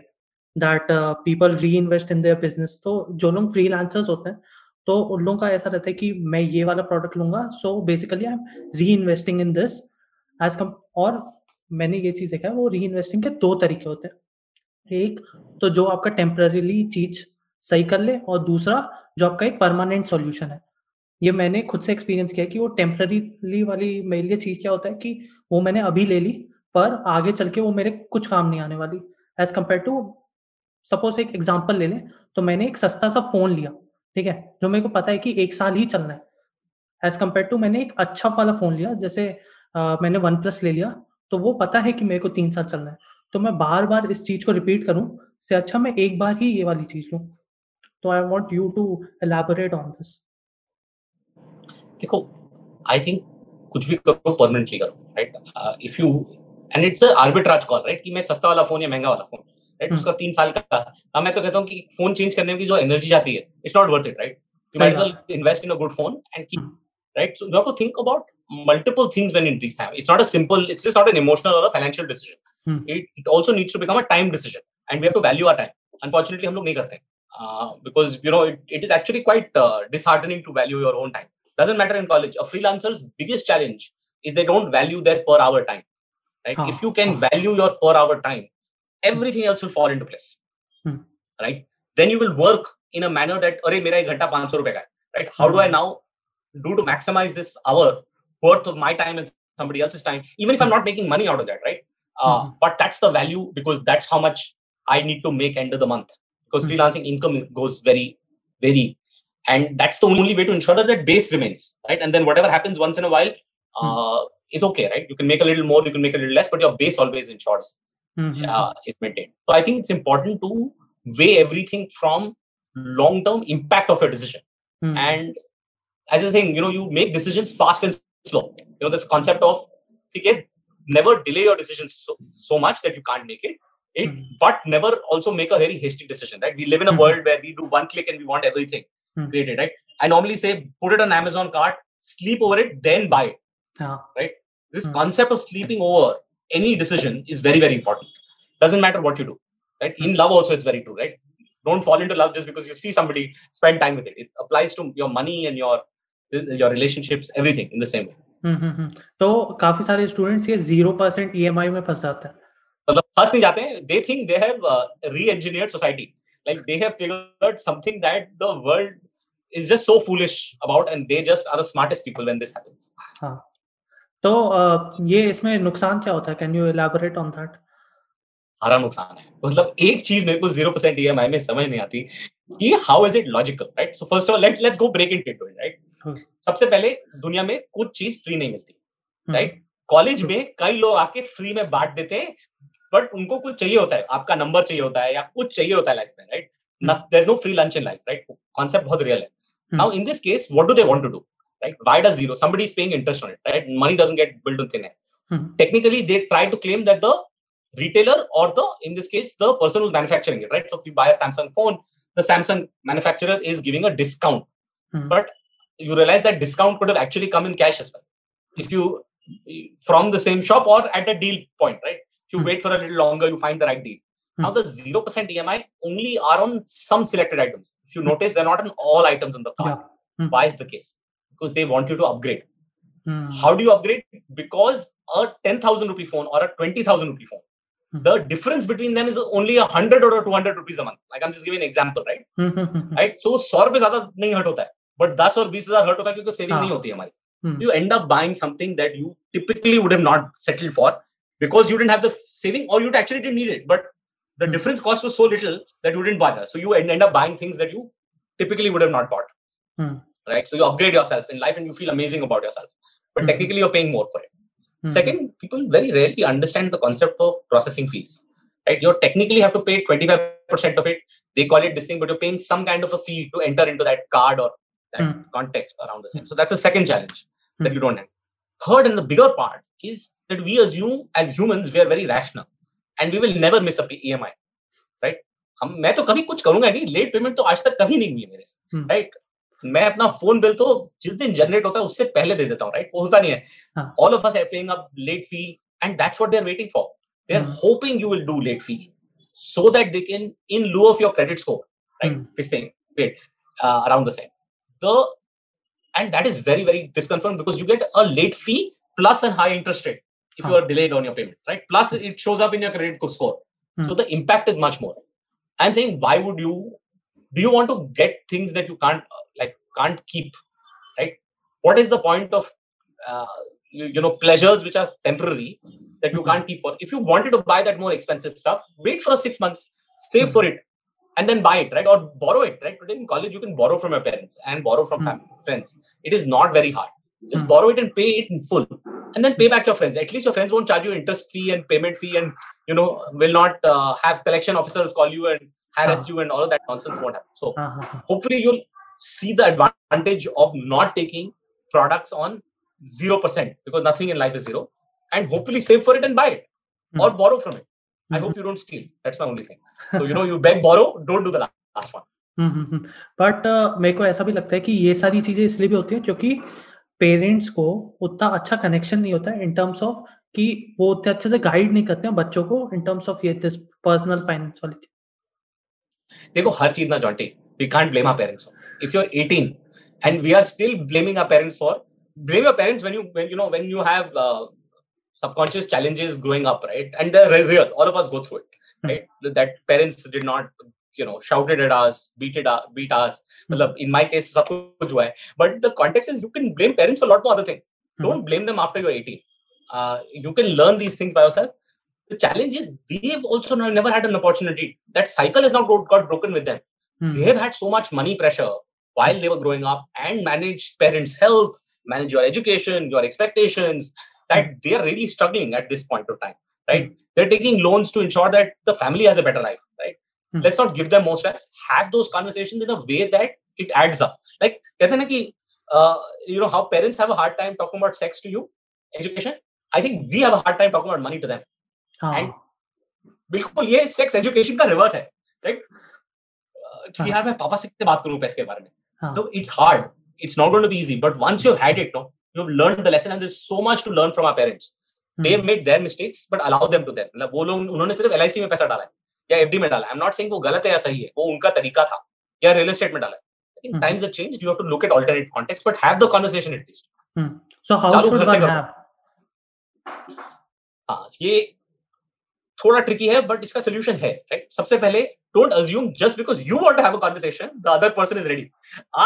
that people reinvest in their business तो जो लोग फ्री होते हैं तो उन लोगों का ऐसा रहता है कि मैं ये वाला प्रोडक्ट लूँगा so basically I am reinvesting in this as come और मैंने ये चीज़ देखा है, वो री इन्वेस्टिंग के दो तरीके होते हैं। एक तो जो आपका टेम्पररीली चीज़ सही कर ले, और दूसरा, जो आपका एक परमानेंट सॉल्यूशन है। ये मैंने खुद से एक्सपीरियंस किया कि वो टेम्पररीली वाली मेरे लिए चीज़ क्या होता है कि वो मैंने अभी ले ली, पर आगे चल के वो मेरे कुछ काम नहीं आने वाली। एज कंपेयर टू सपोज़ एक एग्ज़ाम्पल ले लें तो मैंने एक सस्ता सा फ़ोन लिया। ठीक है? जो मेरे को पता है कि एक साल ही चलना है। एज कंपेयर टू मैंने एक अच्छा वाला फ़ोन लिया जैसे आ, मैंने वन प्लस ले लिया तो वो पता है कि मेरे को तीन साल चलना है। तो मैं बार बार इस चीज़ को रिपीट करूँ से अच्छा मैं एक बार ही ये वाली चीज़ लू। तो I want you to elaborate on this देखो आई थिंक कुछ भी करो परमानेंटली करो right if you and it's arbitrage call right कि मैं सस्ता वाला फ़ोन या महँगा वाला फ़ोन राइट hmm. उसका तीन साल का अब मैं तो कहता हूँ कि फ़ोन चेंज करने में जो एनर्जी जाती है it's not worth it right invest in good phone and की right so you think about multiple things when in this time it's not a simple it's just not an emotional और financial decision it it also needs to become a time decision and we have to value our time unfortunately हम लोग नहीं करते। Because you know it it is actually quite disheartening to value your own time doesn't matter in college a freelancer's biggest challenge is they don't value their per hour time right if you can value your per hour time everything else will fall into place hmm. right then you will work in a manner that अरे मेरा एक घंटा 500 रुपए का right how do I now do to maximize this hour worth of my time and somebody else's time even if I'm not making money out of that right uh, hmm. but that's the value because that's how much I need to make end of the month because hmm. freelancing income goes very very and that's the only way to ensure that that base remains right and then whatever happens once in a while uh, is okay right you can make a little more you can make a little less but your base always ensures mm-hmm. uh, is maintained. So I think it's important to weigh everything from long-term impact of your decision. Mm-hmm. And as a thing, you know, you make decisions fast and slow. You know, this concept of okay, never delay your decisions so, so much that you can't make it. It, mm-hmm. but never also make a very hasty decision, right? We live in a mm-hmm. world where we do one click and we want everything mm-hmm. created, right? I normally say put it on Amazon cart, sleep over it, then buy it. Yeah. Right? This mm. concept of sleeping over any decision is very very important doesn't matter what you do right in love also it's very true right don't fall into love just because you see somebody spend time with it it applies to your money and your your relationships everything in the same way तो काफी सारे students ये zero percent ई में फंस जाते हैं मतलब फंस नहीं जाते हैं दे थिंक दे हैव री engineered society like they have figured something that the world is just so foolish about and they just are the smartest people when this happens हाँ तो ये इसमें नुकसान क्या होता है? Can you elaborate on that सारा नुकसान है। मतलब एक चीज़ मेरे को ज़ीरो परसेंट ई में समझ नहीं आती कि how is it logical right so first of all let's let's go break in it right सबसे पहले दुनिया में कुछ चीज़ फ्री नहीं मिलती राइट हम्म। कॉलेज में कई लोग आके फ्री में बांट देते हैं बट उनको कुछ चाहिए होता है। आपका नंबर चाहिए होता है या कुछ चाहिए होता है लाइफ में right no free lunch in life right concept बहुत रियल है. Now, in this case, what do they want to do? Right? Why does zero? Somebody is paying interest on it, right? Money doesn't get built on thin air. Hmm. Technically, they try to claim that the retailer or the, in this case, the person who's manufacturing it, right? So if you buy a Samsung phone, the Samsung manufacturer is giving a discount. Hmm. But you realize that discount could have actually come in cash as well. If you from the same shop or at a deal point, right? If you hmm. wait for a little longer, you find the right deal. Hmm. Now the 0% EMI only are on some selected items. If you notice, they're not on all items in the car. Yeah. Hmm. Why is the case? Because they want you to upgrade. Hmm. How do you upgrade? Because a 10,000 rupee phone or a 20,000 rupee phone, hmm. the difference between them is only a 100 or a 200 rupees a month. Like I'm just giving an example, right? right? So 100 रुपए ज्यादा नहीं हट होता है but 10 और 20 हजार हट होता है क्योंकि सेविंग नहीं होती हमारी you end up buying something that you typically would have not settled for because you didn't have the saving or you actually didn't need it but the mm. difference cost was so little that you didn't bother. So you end, up buying things that you typically would have not bought. Mm. Right. So you upgrade yourself in life and you feel amazing about yourself. But mm. technically you're paying more for it. Mm. Second, people very rarely understand the concept of processing fees. Right. You technically have to pay 25% of it. They call it this thing, but you're paying some kind of a fee to enter into that card or that hmm. context around the same. So that's a second challenge that hmm. you don't have. Third and the bigger part is that we assume as humans we are very rational and we will never miss E M I right हम मैं तो कभी कुछ करूंगा नहीं late payment तो आज तक कभी नहीं हुई मेरे से राइट हम्म। मैं अपना फ़ोन बिल तो जिस दिन जनरेट होता है उससे पहले दे देता हूँ राइट पहुँचता नहीं है। All of us are paying up late fee and that's what they are waiting for they are hoping you will do late fee so that they can in lieu of your credit score right this thing wait around the same the and that is very very disconfirm because you get a late fee plus and high interest rate if you are delayed on your payment right plus it shows up in your credit score so the impact is much more I am saying why would you Do you want to get things that you can't like can't keep, right? What is the point of uh, you, you know pleasures which are temporary that you hmm. can't keep for? If you wanted to buy that more expensive stuff, wait for six months, save hmm. for it, and then buy it, right? Or borrow it, right? Today in college, you can borrow from your parents and borrow from family, friends. It is not very hard. Just borrow it and pay it in full and then pay back your friends. At least your friends won't charge you interest fee and payment fee, and you know will not uh, have collection officers call you and harass uh-huh. you and all of that nonsense won't happen. So uh-huh. hopefully you'll see the advantage of not taking products on zero percent because nothing in life is zero, and hopefully save for it and buy it mm-hmm. or borrow from it. I mm-hmm. hope you don't steal. That's my only thing. So you know you beg, borrow, don't do the last one. But uh, मेरे को ऐसा भी लगता है कि ये सारी चीज़ें इसलिए भी होती है क्योंकि पेरेंट्स को उतना अच्छा कनेक्शन नहीं होता है इन टर्म्स ऑफ़ कि वो उतने अच्छे से गाइड नहीं करते हैं बच्चों को इन टर्म्स ऑफ़ ये दिस पर्सनल फाइनेंस वाली चीज़ देखो हर चीज ना Jonty we can't blame our parents if you are 18 and we are still blaming our parents for blame your parents when you when you know when you have uh, subconscious challenges growing up right and they're real all of us go through it right mm-hmm. that parents did not you know shouted at us beat it up beat us mm-hmm. in my case sab kuch hua hai. but the context is you can blame parents for a lot more other things mm-hmm. don't blame them after you're 18 uh, you can learn these things by yourself the challenge is they've also never had an opportunity that cycle has not got broken with them mm-hmm. they have had so much money pressure while they were growing up and manage parents health manage your education your expectations that hmm. they are really struggling at this point of time right hmm. they're taking loans to ensure that the family has a better life right hmm. let's not give them more stress have those conversations in a way that it adds up like uh, you know how parents have a hard time talking about sex to you education i think we have a hard time talking about money to them oh. बिल्कुल ये sex education का reverse है right कि यार मैं पापा से बात करूँ पैसे के बारे में? तो it's hard it's not going to be easy. But once you've had it no you've learned the lesson and there's so much to learn from our parents. Hmm. they've made their mistakes but allow them to them. मतलब वो लोग उन्होंने सिर्फ़ LIC में पैसा डाला है या एफडी में डाला आई एम नॉट सेइंग वो गलत है या सही है वो उनका तरीका था या रियल एस्टेट में डाला है। I think times have changed you have to look at alternate context but have the conversation at least so how should one have हाँ ये थोड़ा ट्रिकी है बट इसका सोल्यूशन है राइट सबसे पहले don't assume just because you want to have a conversation the other person is ready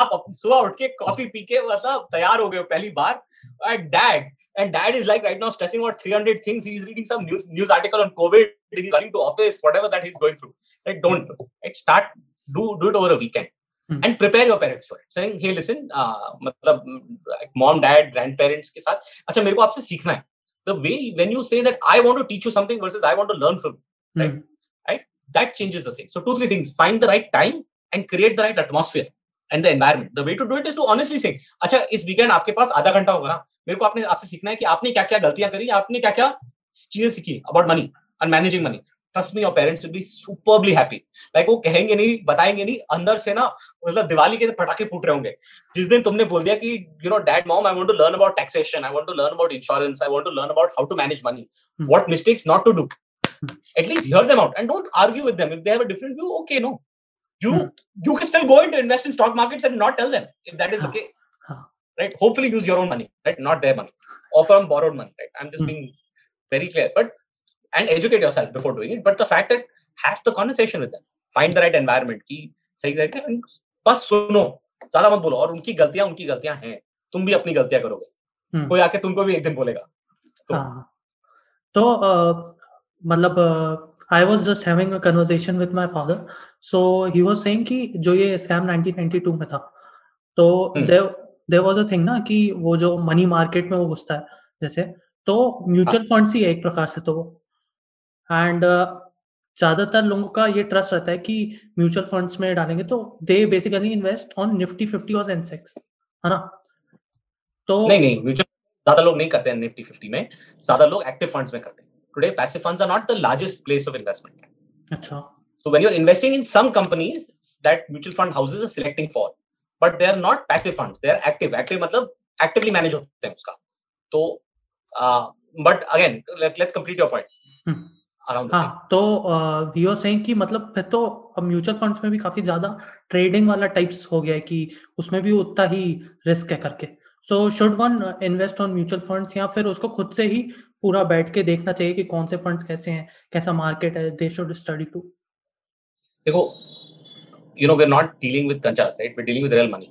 आप सुबह उठ के कॉफ़ी पी के मतलब तैयार हो गए हो पहली बार dad And dad is like right now stressing about 300 things. He's reading some news news article on COVID. He's running to office, whatever that he's going through. Like, don't like start do do it over a weekend. Hmm. And prepare your parents for it. Saying, hey, listen, uh, मतलब like mom, dad, grandparents के साथ अच्छा मेरे को आपसे सीखना है. The way when you say that I want to teach you something versus I want to learn from, you, right? Mm. Right? That changes the thing. So two three things: find the right time and create the right atmosphere and the environment. The way to do it is to honestly say, अच्छा इस weekend आपके पास आधा घंटा होगा ना मेरे को आपने आपसे सीखना है कि आपने क्या क्या गलतियाँ करी आपने क्या क्या चीज़ें सीखी about money and managing money trust me your parents will be superbly happy like वो कहेंगे नहीं बताएँगे नहीं अंदर से ना मतलब दिवाली के पटाखे फूट रहे होंगे जिस दिन तुमने बोल दिया कि you know dad mom I want to learn about taxation I want to learn about insurance I want to learn about how to manage money what mistakes not to do at least hear them out and don't argue with them if they have a different view okay no you hmm. you can still go into invest in stock markets and not tell them if that is the case right hopefully use your own money right not their money or from borrowed money right i'm just hmm. being very clear but and educate yourself before doing it. But the fact that have the conversation with them find the right environment की सही तरीके बस सुनो ज़्यादा मत बोलो और उनकी गलतियाँ उनकी गलतियाँ हैं तुम भी अपनी गलतियाँ करोगे कोई आके तुमको भी एक दिन बोलेगा तो, हाँ. तो मतलब I was just having a conversation with my father so he was saying कि जो ये स्कैम 1992 में था तो देर वॉज़ अ थिंग ना कि वो जो मनी मार्केट में वो घुसता है जैसे तो म्यूचुअल फंड हाँ। ही है एक प्रकार से तो वो एंड uh, ज़्यादातर लोगों का ये ट्रस्ट रहता है कि म्यूचुअल फंड्स में डालेंगे तो they basically invest on Nifty fifty और सेंसेक्स है ना? तो नहीं नहीं म्यूचुअल ज़्यादा लोग नहीं करते हैं निफ्टी फिफ्टी में ज़्यादा लोग एक्टिव फंड्स में करते हैं। Today passive funds are not the largest place of investment अच्छा। So when you are investing in some companies that mutual fund houses are selecting for but they are not passive funds they are active active मतलब actively manage होते हैं उसका। तो but again let's complete your point हाँ तो was saying कि मतलब फिर तो अब म्यूचुअल फंड्स में भी काफ़ी ज़्यादा ट्रेडिंग वाला टाइप्स हो गया है कि उसमें भी उतना ही रिस्क है करके। So should one invest on mutual funds या फिर उसको खुद से ही पूरा बैठ के देखना चाहिए कि कौन से फंड्स कैसे हैं कैसा मार्केट है दे शुड स्टडी टू देखो you know we are not dealing with कंचास right we are dealing with real money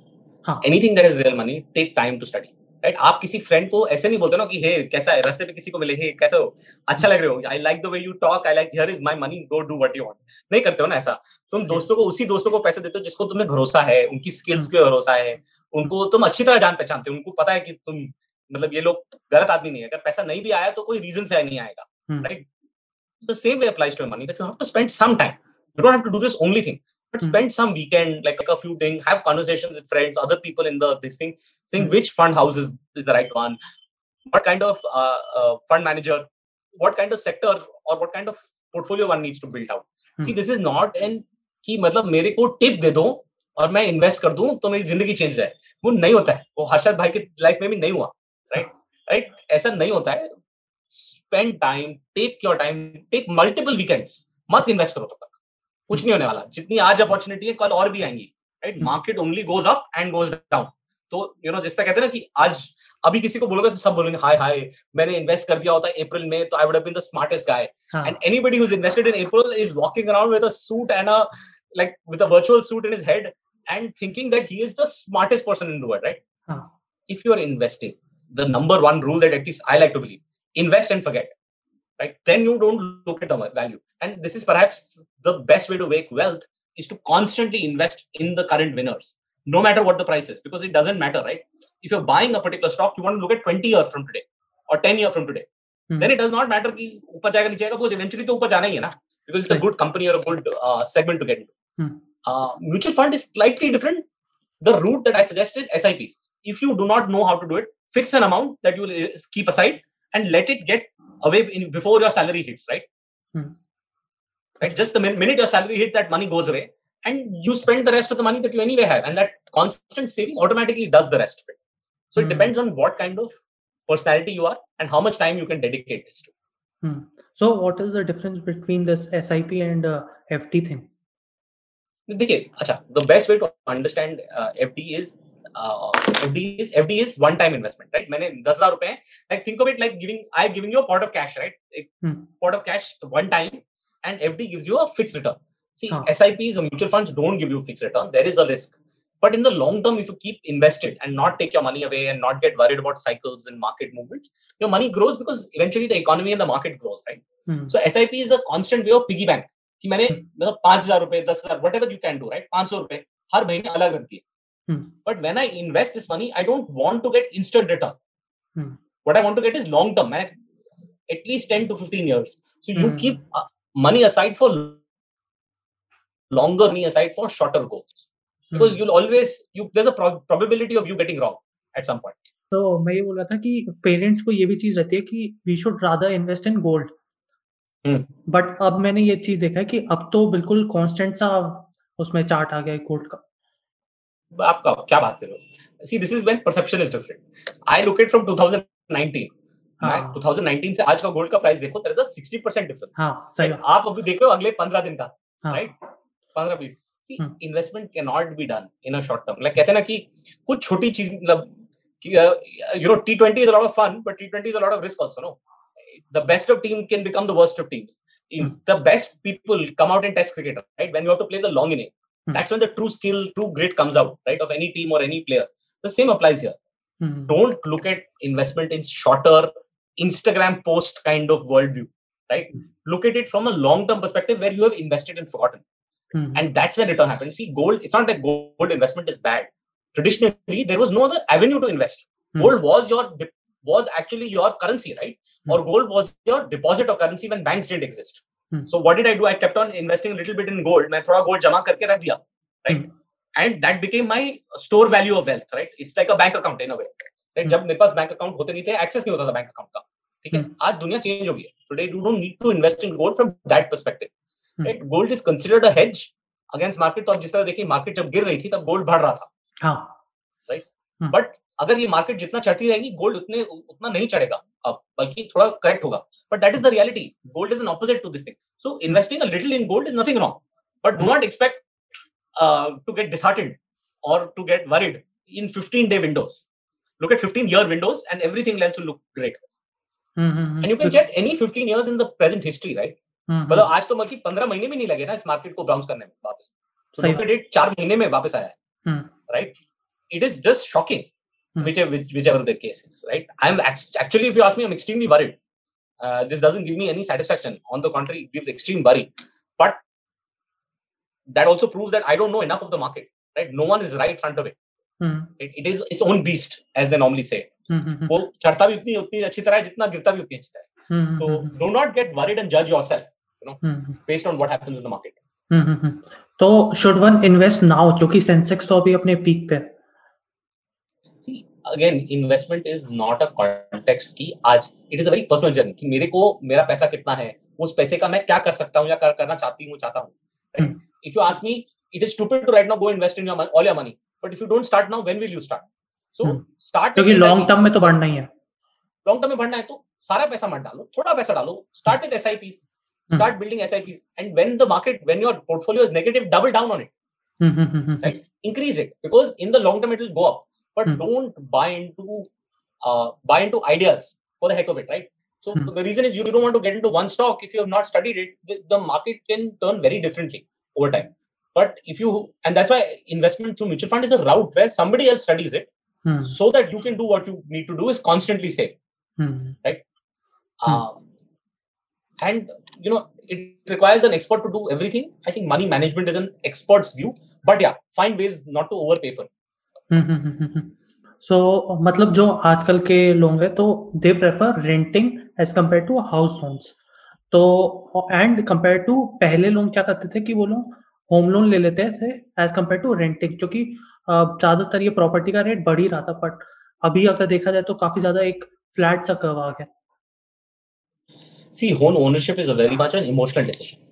anything that is real money take time to study right आप किसी फ्रेंड को ऐसे नहीं बोलते ना कि हे कैसा है? रास्ते पे किसी को मिले हे कैसा हो? अच्छा लग रहे हो? I like the way you talk I like here is my money go do what you want नहीं करते हो ना ऐसा। तुम दोस्तों को उसी दोस्तों को पैसे देते हो जिसको तुम्हें भरोसा है उनकी स्किल्स पे भरोसा है उनको तुम अच्छी तरह जान पहचानते हो उनको पता है कि तुम मतलब ये लोग गलत आदमी नहीं है। अगर पैसा नहीं भी आया तो कोई रीजन से नहीं आएगा right the same way applies to money that you have to spend some time you don't have to do this only thing but mm. spend some weekend like, like a few things have conversations with friends other people in the this thing saying mm. which fund house is, is the right one what kind of uh, uh, fund manager what kind of sector or what kind of portfolio one needs to build out mm. see this is not an कि मतलब मेरे को tip दे दो और मैं invest कर दूँ तो मेरी ज़िंदगी चेंज जाए वो नहीं होता है वो हर्षद भाई की लाइफ में भी नहीं हुआ राइट राइट ऐसा नहीं होता है spend time take your time take multiple weekends मत इन्वेस्ट करो तब तक कुछ नहीं होने वाला। जितनी आज अपॉर्चुनिटी है कल और भी आएँगी right market only goes up and goes down तो यू नो जिस तरह कहते हैं ना कि आज अभी किसी को बोलोगे तो सब बोलेंगे हाय हाय मैंने इन्वेस्ट कर दिया होता अप्रैल में तो I would have been the smartest guy and anybody who is invested in April is walking around with a suit and a like with a virtual suit in his head and thinking that he is the smartest person in the world right if you are investing number one rule that at least I like to believe invest and forget. Right? Then you don't look at the value. And this is perhaps the best way to make wealth is to constantly invest in the current winners, no matter what the price is, because it doesn't matter, right? If you're buying a particular stock, you want to look at 20 years from today or 10 years from today. Hmm. Then it does not matter कि ऊपर जाएगा नीचे आएगा because eventually तो ऊपर जाना ही है ना because it's a good company or a good uh, segment to get into. Hmm. Uh, mutual fund is slightly different. The route that I suggest is SIPs. If you do not know how to do it, fix an amount that you will uh, keep aside and let it get away in, before your salary hits, right? Hmm. Right? Just the minute your salary hit, that money goes away, and you spend the rest of the money that you anyway have, and that constant saving automatically does the rest of it. So mm. it hmm. depends on what kind of personality you are and how much time you can dedicate this to. Hmm. So, what is the difference between this SIP and uh, FD thing? Okay, अच्छा The best way to understand uh, D is uh, F D FD is D is one time investment right मैंने like, हजार रुपए like think of it like giving I giving of cash, of cash right pot of cash one time and FD gives you a fixed return. See, huh. SIPs or mutual funds don't give you fixed return. There is a risk. But in the long term, if you keep invested and not take your money away and not get worried about cycles and market movements, your money grows because eventually the economy and the market grows, right? Hmm. So SIP is a constant way of piggy bank. कि मैंने मतलब पांच हजार रुपए दस हजार whatever you can do right पांच सौ रुपए हर महीने अलग रखती है Hmm. But when I invest this money, I don't want to get instant return. Hmm. What I want to get is long term, at least 10 to 15 years. So hmm. uh, money aside for longer money aside for shorter goals. because you'll always you there's a pro- probability of you getting wrong at some point तो मैं ये बोल रहा था कि parents को ये भी चीज़ रहती है कि we should rather invest in gold but अब मैंने ये चीज़ देखा है कि अब तो बिल्कुल कांस्टेंट सा उसमें चार्ट आ गया है गोल्ड का आपका क्या बात कर रहे हो see this is when perception is different I look it from 2019 हाँ. 2019 से आज का गोल्ड का प्राइस देखो देयर इज़ 60% डिफरेंस हाँ सही आप अभी देख हो अगले 15 दिन का right 15 20 see investment can not be done in a short term like कहते हैं ना कि कुछ छोटी चीज़ मतलब you know T20 is a lot of fun but T20 is a lot of risk also no the best of team can become the worst of teams mm. the best people come out in test cricket right when you have to play the long inning mm. that's when the true skill true grit comes out right of any team or any player the same applies here mm. don't look at investment in shorter instagram post kind of worldview right look at it from a long term perspective where you have invested and forgotten and that's when return happens see gold it's not that gold investment is bad traditionally there was no other avenue to invest hmm. gold was your was actually your currency right hmm. or gold was your deposit of currency when banks didn't exist hmm. so what did i do i kept on investing a little bit in gold मैं थोड़ा gold जमा करके रख दिया right and that became my store value of wealth right it's like a bank account in a way Right? जब मेरे पास bank account होते नहीं थे एक्सेस नहीं होता था बैंक अकाउंट का। ठीक है? आज दुनिया चेंज हो गई है। Today you don't need to invest in gold from that perspective right gold is considered a hedge against market तो आप जिस तरह देखिए मार्केट जब गिर रही थी तब गोल्ड बढ़ रहा था। हाँ। राइट बट अगर ये मार्केट जितना चढ़ती रहेगी गोल्ड उतने उतना नहीं चढ़ेगा। अब बल्कि थोड़ा करेक्ट होगा। But that is the reality gold is an opposite to this thing so investing a little in gold is nothing wrong but do not expect to get disheartened और to get worried in 15 day windows look at 15 year windows and everything else will look great mm-hmm. and you can check any 15 years in the present history right मतलब आज तो मतलब पंद्रह महीने भी नहीं लगे ना इस मार्केट को बाउंस करने में वापस so look at it चार महीने में वापस आया है right it is just shocking hmm. whichever whichever the case is right i'm actually if you ask me i'm extremely worried uh, this doesn't give me any satisfaction on the contrary it gives extreme worry but that also proves that i don't know enough of the market right no one is right in front of it It is its own beast as they normally say वो चढ़ता भी उतनी उतनी अच्छी तरह है जितना गिरता भी उतनी अच्छी तरह हम्म, हम्म, तो do not get worried and जज yourself you know based on what happens in the market तो शुड वन इन्वेस्ट नाउ क्योंकि सेंसेक्स तो अभी अपने पीक पे see again investment is not a context की आज it is a very personal journey कि मेरे को मेरा पैसा कितना है उस पैसे का मैं क्या कर सकता हूँ या कर, करना चाहती हूँ चाहता हूँ if you ask me it is stupid to right now go invest in your all your money your money but if you don't start now when will you start so start क्योंकि long term में तो बढ़ना ही है long term में बढ़ना है तो सारा पैसा मत डालो थोड़ा पैसा डालो start with SIPs start building SIPs and when the market when your portfolio is negative double down on it right increase it because in the long term it will go up but Hmm. don't buy into uh, buy into ideas for the heck of it right so Hmm. the reason is you don't want to get into one stock if you have not studied it the, the market can turn very differently over time But if you and that's why investment through mutual fund is a route where somebody else studies it Hmm. so that you can do what you need to do is constantly save Hmm. Hmm. um, and you know it requires an expert to do everything i think money management is an expert's view but yeah find ways not to overpay for it. So मतलब जो आजकल के लोग हैं तो they prefer renting as compare to house loans तो and compare to पहले लोग क्या करते थे कि वो लोग होम लोन ले लेते थे एज कंपेयर टू रेंटिंग क्योंकि ज़्यादातर ये प्रॉपर्टी का रेट बढ़ ही रहा था बट अभी अगर देखा जाए तो काफ़ी ज़्यादा एक फ्लैट सा कर्व आ गया see home ownership is a very much an emotional decision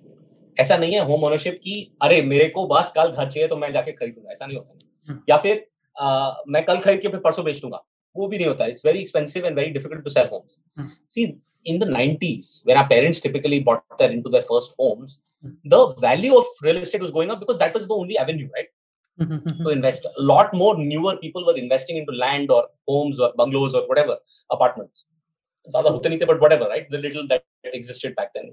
ऐसा नहीं है होम ओनरशिप की अरे मेरे को बस कल घर चाहिए तो मैं जाके खरीदूँगा ऐसा नहीं होता हम्म। या फिर आ, मैं कल खरीद के फिर परसों बेच दूँगा वो भी नहीं होता it's very expensive and very difficult to sell homes. See in the 90s when our parents typically bought their into their first homes Hmm. the value of real estate was going up because that was the only avenue right to invest a lot more newer people were investing into land or homes or bungalows or whatever apartments ज़्यादा होते नहीं थे but whatever right the little that existed back then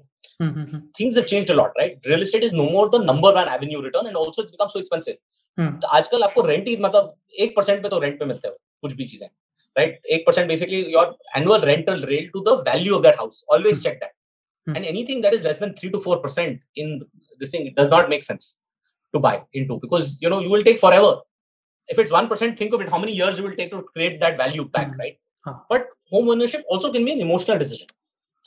things have changed a lot right real estate is no more the number one avenue return and also it's become so expensive Hmm. तो आजकल आपको rent ही मतलब एक percent पे तो rent पे मिलते हो कुछ भी चीजें right? 8% basically your annual rental rate to the value of that house. Always hmm. check that. Hmm. And anything that is less than 3 to 4% in this thing, it does not make sense to buy into because you know you will take forever. If it's 1%, think of it how many years you will take to create that value back, hmm. right? Huh. But home ownership also can be an emotional decision.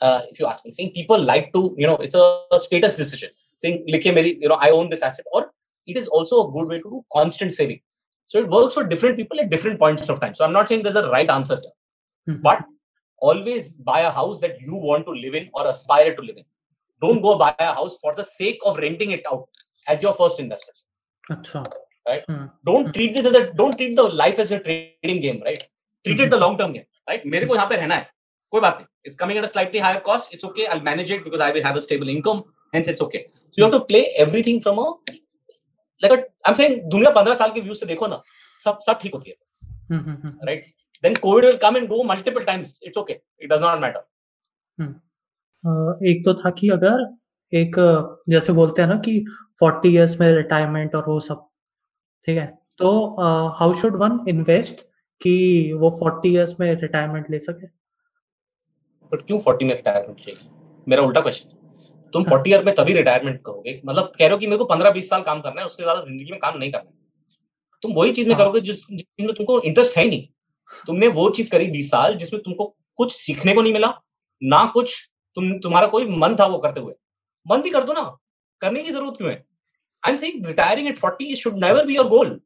Uh, if you ask me, saying people like to, you know, it's a, a status decision. Saying, you know, I own this asset, or it is also a good way to do constant saving So it works for different people at different points of time. So I'm not saying there's a right answer here, mm-hmm. but always buy a house that you want to live in or aspire to live in. Don't go buy a house for the sake of renting it out as your first investment. Achha. Right? Hmm. Don't treat this as a don't treat the life as a trading game, right? Treat it the long term game, right? मेरे को यहाँ पे रहना है कोई बात नहीं it's coming at a slightly higher cost it's okay I'll manage it because I will have a stable income hence it's okay so you have to play everything from a दुनिया पंद्रह साल के व्यू से देखो ना सब सब ठीक होती है। right? Then covid will come and go multiple times. It's okay. It does not matter. एक तो था कि अगर एक जैसे बोलते हैं ना कि 40 इयर्स में रिटायरमेंट और वो सब ठीक है? तो हाउ शुड वन इन्वेस्ट कि वो 40 इयर्स में रिटायरमेंट ले सके? बट क्यों 40 में रिटायरमेंट चाहिए? मेरा उल्टा क्वेश्चन तुम 40 ईयर में तभी रिटायरमेंट करोगे। मतलब कह रहे हो कि मेरे को 15 20 साल काम करना है उसके ज़्यादा ज़िंदगी में काम नहीं करना तुम वही चीज़ में हाँ। करोगे जिसमें तुमको इंटरेस्ट है नहीं। तुमने वो चीज़ करी 20 साल जिसमें तुमको कुछ सीखने को नहीं मिला ना कुछ तुम तुम्हारा कोई मन था वो करते हुए। मन भी कर दो ना करने की ज़रूरत क्यों है? I am saying retiring at 40 should never be your goal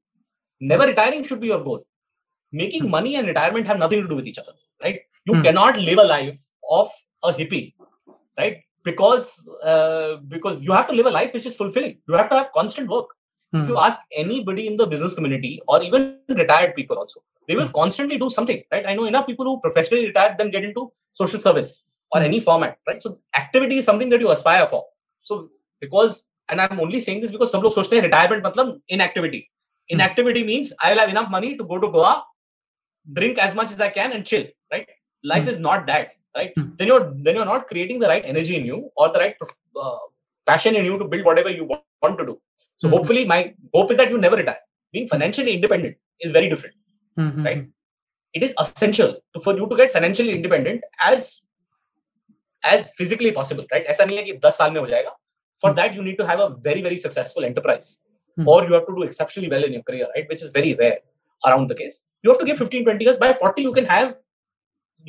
never retiring should be your goal making money and retirement have nothing to do with each other right you can not live a life of a hippie, right? because uh, because you have to live a life which is fulfilling. You have to have constant work. mm. If hmm. you ask anybody in the business community or even retired people also, they will mm. constantly do something, right? I know enough people who professionally retire then get into social service or hmm. any format, right? So activity is something that you aspire for. So because and I'm only saying this because some people social retirement matlab inactivity. Hmm. Inactivity means I will have enough money to go to Goa, drink as much as I can and chill, right? Life mm. is not that right mm. then you're then you're not creating the right energy in you or the right uh, passion in you to build whatever you want, want to do so mm-hmm. hopefully my hope is that you never retire being financially independent is very different mm-hmm. right it is essential to, for you to get financially independent as as physically possible right ऐसा नहीं है कि 10 साल में हो जाएगा for that you need to have a very very successful enterprise mm-hmm. or you have to do exceptionally well in your career right which is very rare around the case you have to give 15 20 years by 40 you can have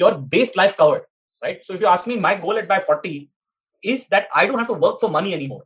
your base life covered right? So if you ask me, my goal at by 40 is that I don't have to work for money anymore,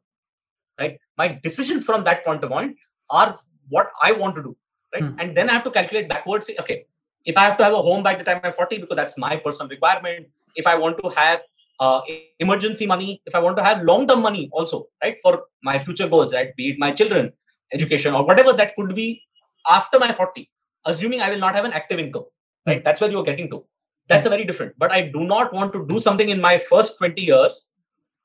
right? My decisions from that point of point are what I want to do, right? Hmm. And then I have to calculate backwards. Okay, if I have to have a home by the time I'm 40 because that's my personal requirement. If I want to have uh, emergency money, if I want to have long-term money also, right, for my future goals, right, be it my children, education, or whatever that could be after my 40, assuming I will not have an active income, right? Hmm. That's where you're getting to that's a very different but i do not want to do something in my first 20 years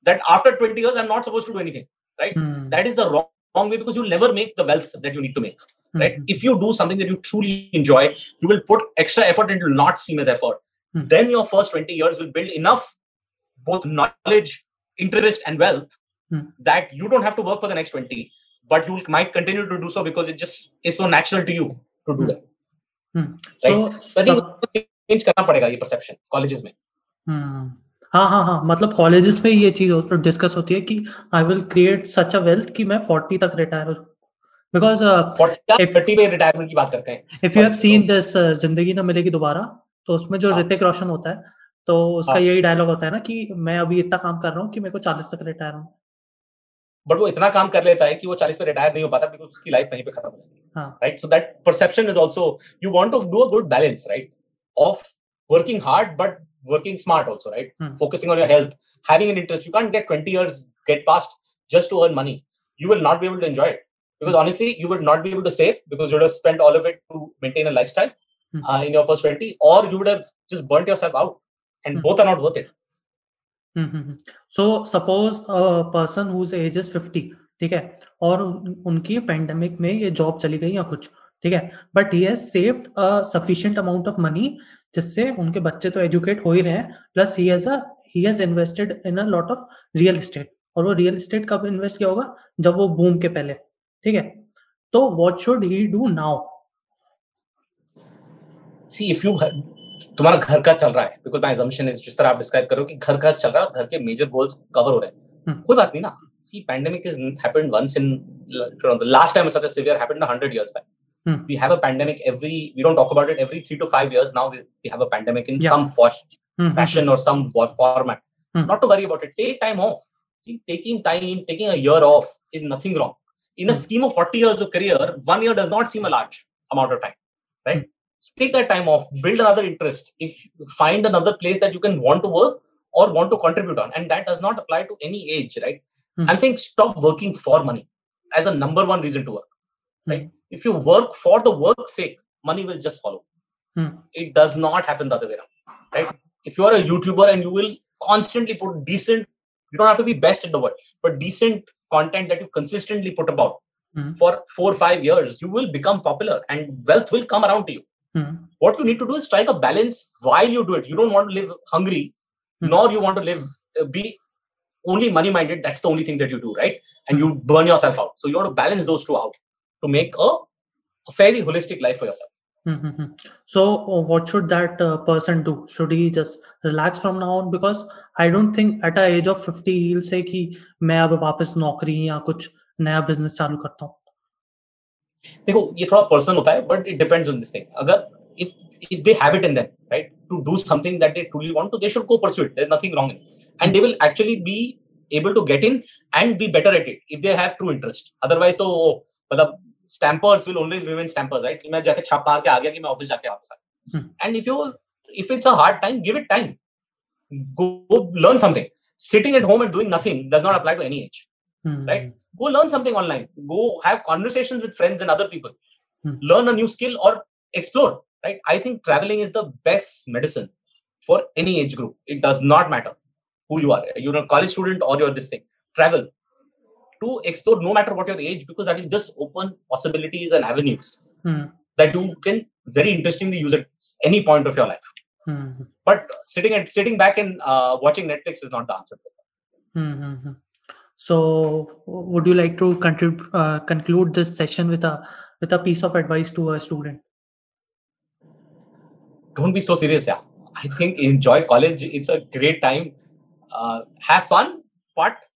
that after 20 years i'm not supposed to do anything right mm. that is the wrong, wrong way because you'll never make the wealth that you need to make mm. right if you do something that you truly enjoy you will put extra effort and it will not seem as effort mm. then your first 20 years will build enough both knowledge interest and wealth hmm. that you don't have to work for the next 20 but you might continue to do so because it just is so natural to you to do hmm. that hmm. right? so, so change करना पड़ेगा ये perception colleges में। हम्म। हाँ हाँ हाँ मतलब colleges में ये चीज़ डिस्कस होती है कि I will create such a wealth कि मैं 40 तक रिटायर हो बिकॉज़ थर्टी पे रिटायरमेंट की बात करते हैं। If you have seen this Zindagi Na Milegi दोबारा तो उसमें जो हाँ। ऋतिक रोशन होता है तो उसका हाँ। यही डायलॉग होता है ना कि मैं अभी इतना काम कर रहा हूँ कि मेरे को चालीस तक रिटायर हूँ। बट वो इतना काम कर लेता है कि वो चालीस पे रिटायर नहीं हो पाता बिकॉज़ उसकी लाइफ वहीं पे खत्म हो जाती है। Right so that perception is also you want to do a good balance right of working hard but working smart also right hmm. focusing on your health having an interest you can't get 20 years get past just to earn money you will not be able to enjoy it because hmm. honestly you would not be able to save because you would have spent all of it to maintain a lifestyle hmm. uh, in your first 20 or you would have just burnt yourself out and hmm. both are not worth it so suppose a person whose age is 50 ठीक है और उनकी pandemic में ये job चली गई या कुछ ठीक है? But he has saved a sufficient amount of money जिससे उनके बच्चे तो एजुकेट हो ही रहे हैं plus he has a he has invested in a lot of real estate और वो रियल एस्टेट कब इन्वेस्ट किया होगा? जब वो बूम के पहले ठीक है? तो what should he do now see if you तुम्हारा घर का चल रहा है बिकॉज़ माय अजम्पशन इज़ जिस तरह आप डिस्क्राइब करो कि घर का चल रहा है घर के मेजर गोल्स कवर हो रहे हैं। hmm. कोई बात नहीं ना। See pandemic is happened once in the last time such a severe happened 100 years back Hmm. We have a pandemic every, we don't talk about it every three to five years. Now we, we have a pandemic in yeah. some mm-hmm. fashion or some format. Mm. Not to worry about it. Take time off. See, taking time, taking a year off is nothing wrong. in a hmm. scheme of 40 years of career, one year does not seem a large amount of time, right? So take that time off, build another interest. If find another place that you can want to work or want to contribute on, and that does not apply to any age, right? I'm saying stop working for money as a number one reason to work, hmm. Right? If you work for the work's sake, money will just follow. Mm. It does not happen the other way around, right? If you are a YouTuber and you will constantly put decent, you don't have to be best in the world, but decent content that you consistently put about mm-hmm. for four or five years, you will become popular and wealth will come around to you. Mm-hmm. What you need to do is strike a balance while you do it. You don't want to live hungry, mm-hmm. nor you want to live uh, be only money minded. That's the only thing that you do, right? And you burn yourself out. So you want to balance those two out to make a, a fairly holistic life for yourself. Mm-hmm. So, uh, what should that uh, person do? Should he just relax from now on? Because I don't think at a age of 50 he'll say कि मैं अब वापस नौकरी या कुछ नया business चालू करता हूँ देखो ये थोड़ा पर्सनल होता है but it depends on this thing अगर if if they have it in them right to do something that they truly want to they should go pursue it there's nothing wrong in it and they will actually be able to get in and be better at it if they have true interest otherwise तो मतलब stampers will only remain stampers, right? मैं जाके छाप मार के आ गया कि मैं ऑफ़िस जाके वापस आ and if you if it's a hard time give it time go, go learn something sitting at home and doing nothing does not apply to any age mm. right go learn something online go have conversations with friends and other people mm. learn a new skill or explore right i think traveling is the best medicine for any age group it does not matter who you are you're a college student or you're this thing travel to explore no matter what your age because that will just open possibilities and avenues mm. that you can very interestingly use at any point of your life mm. but sitting and sitting back and uh, watching netflix is not the answer mm-hmm. so would you like to contrib- uh, conclude this session with a with a piece of advice to a student don't be so serious yeah i think enjoy college it's a great time uh, have fun but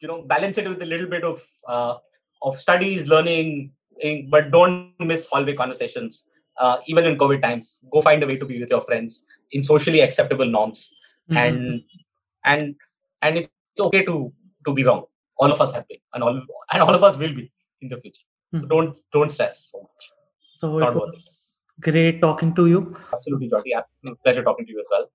you know balance it with a little bit of uh, of studies learning but don't miss hallway conversations uh, even in covid times. Go find a way to be with your friends in socially acceptable norms. Mm-hmm. and and and it's okay to to be wrong. All of us have been and all and all of us will be in the future. Mm-hmm. so don't don't stress so much. So Not it was great talking to you. Absolutely Jyoti. pleasure talking to you as well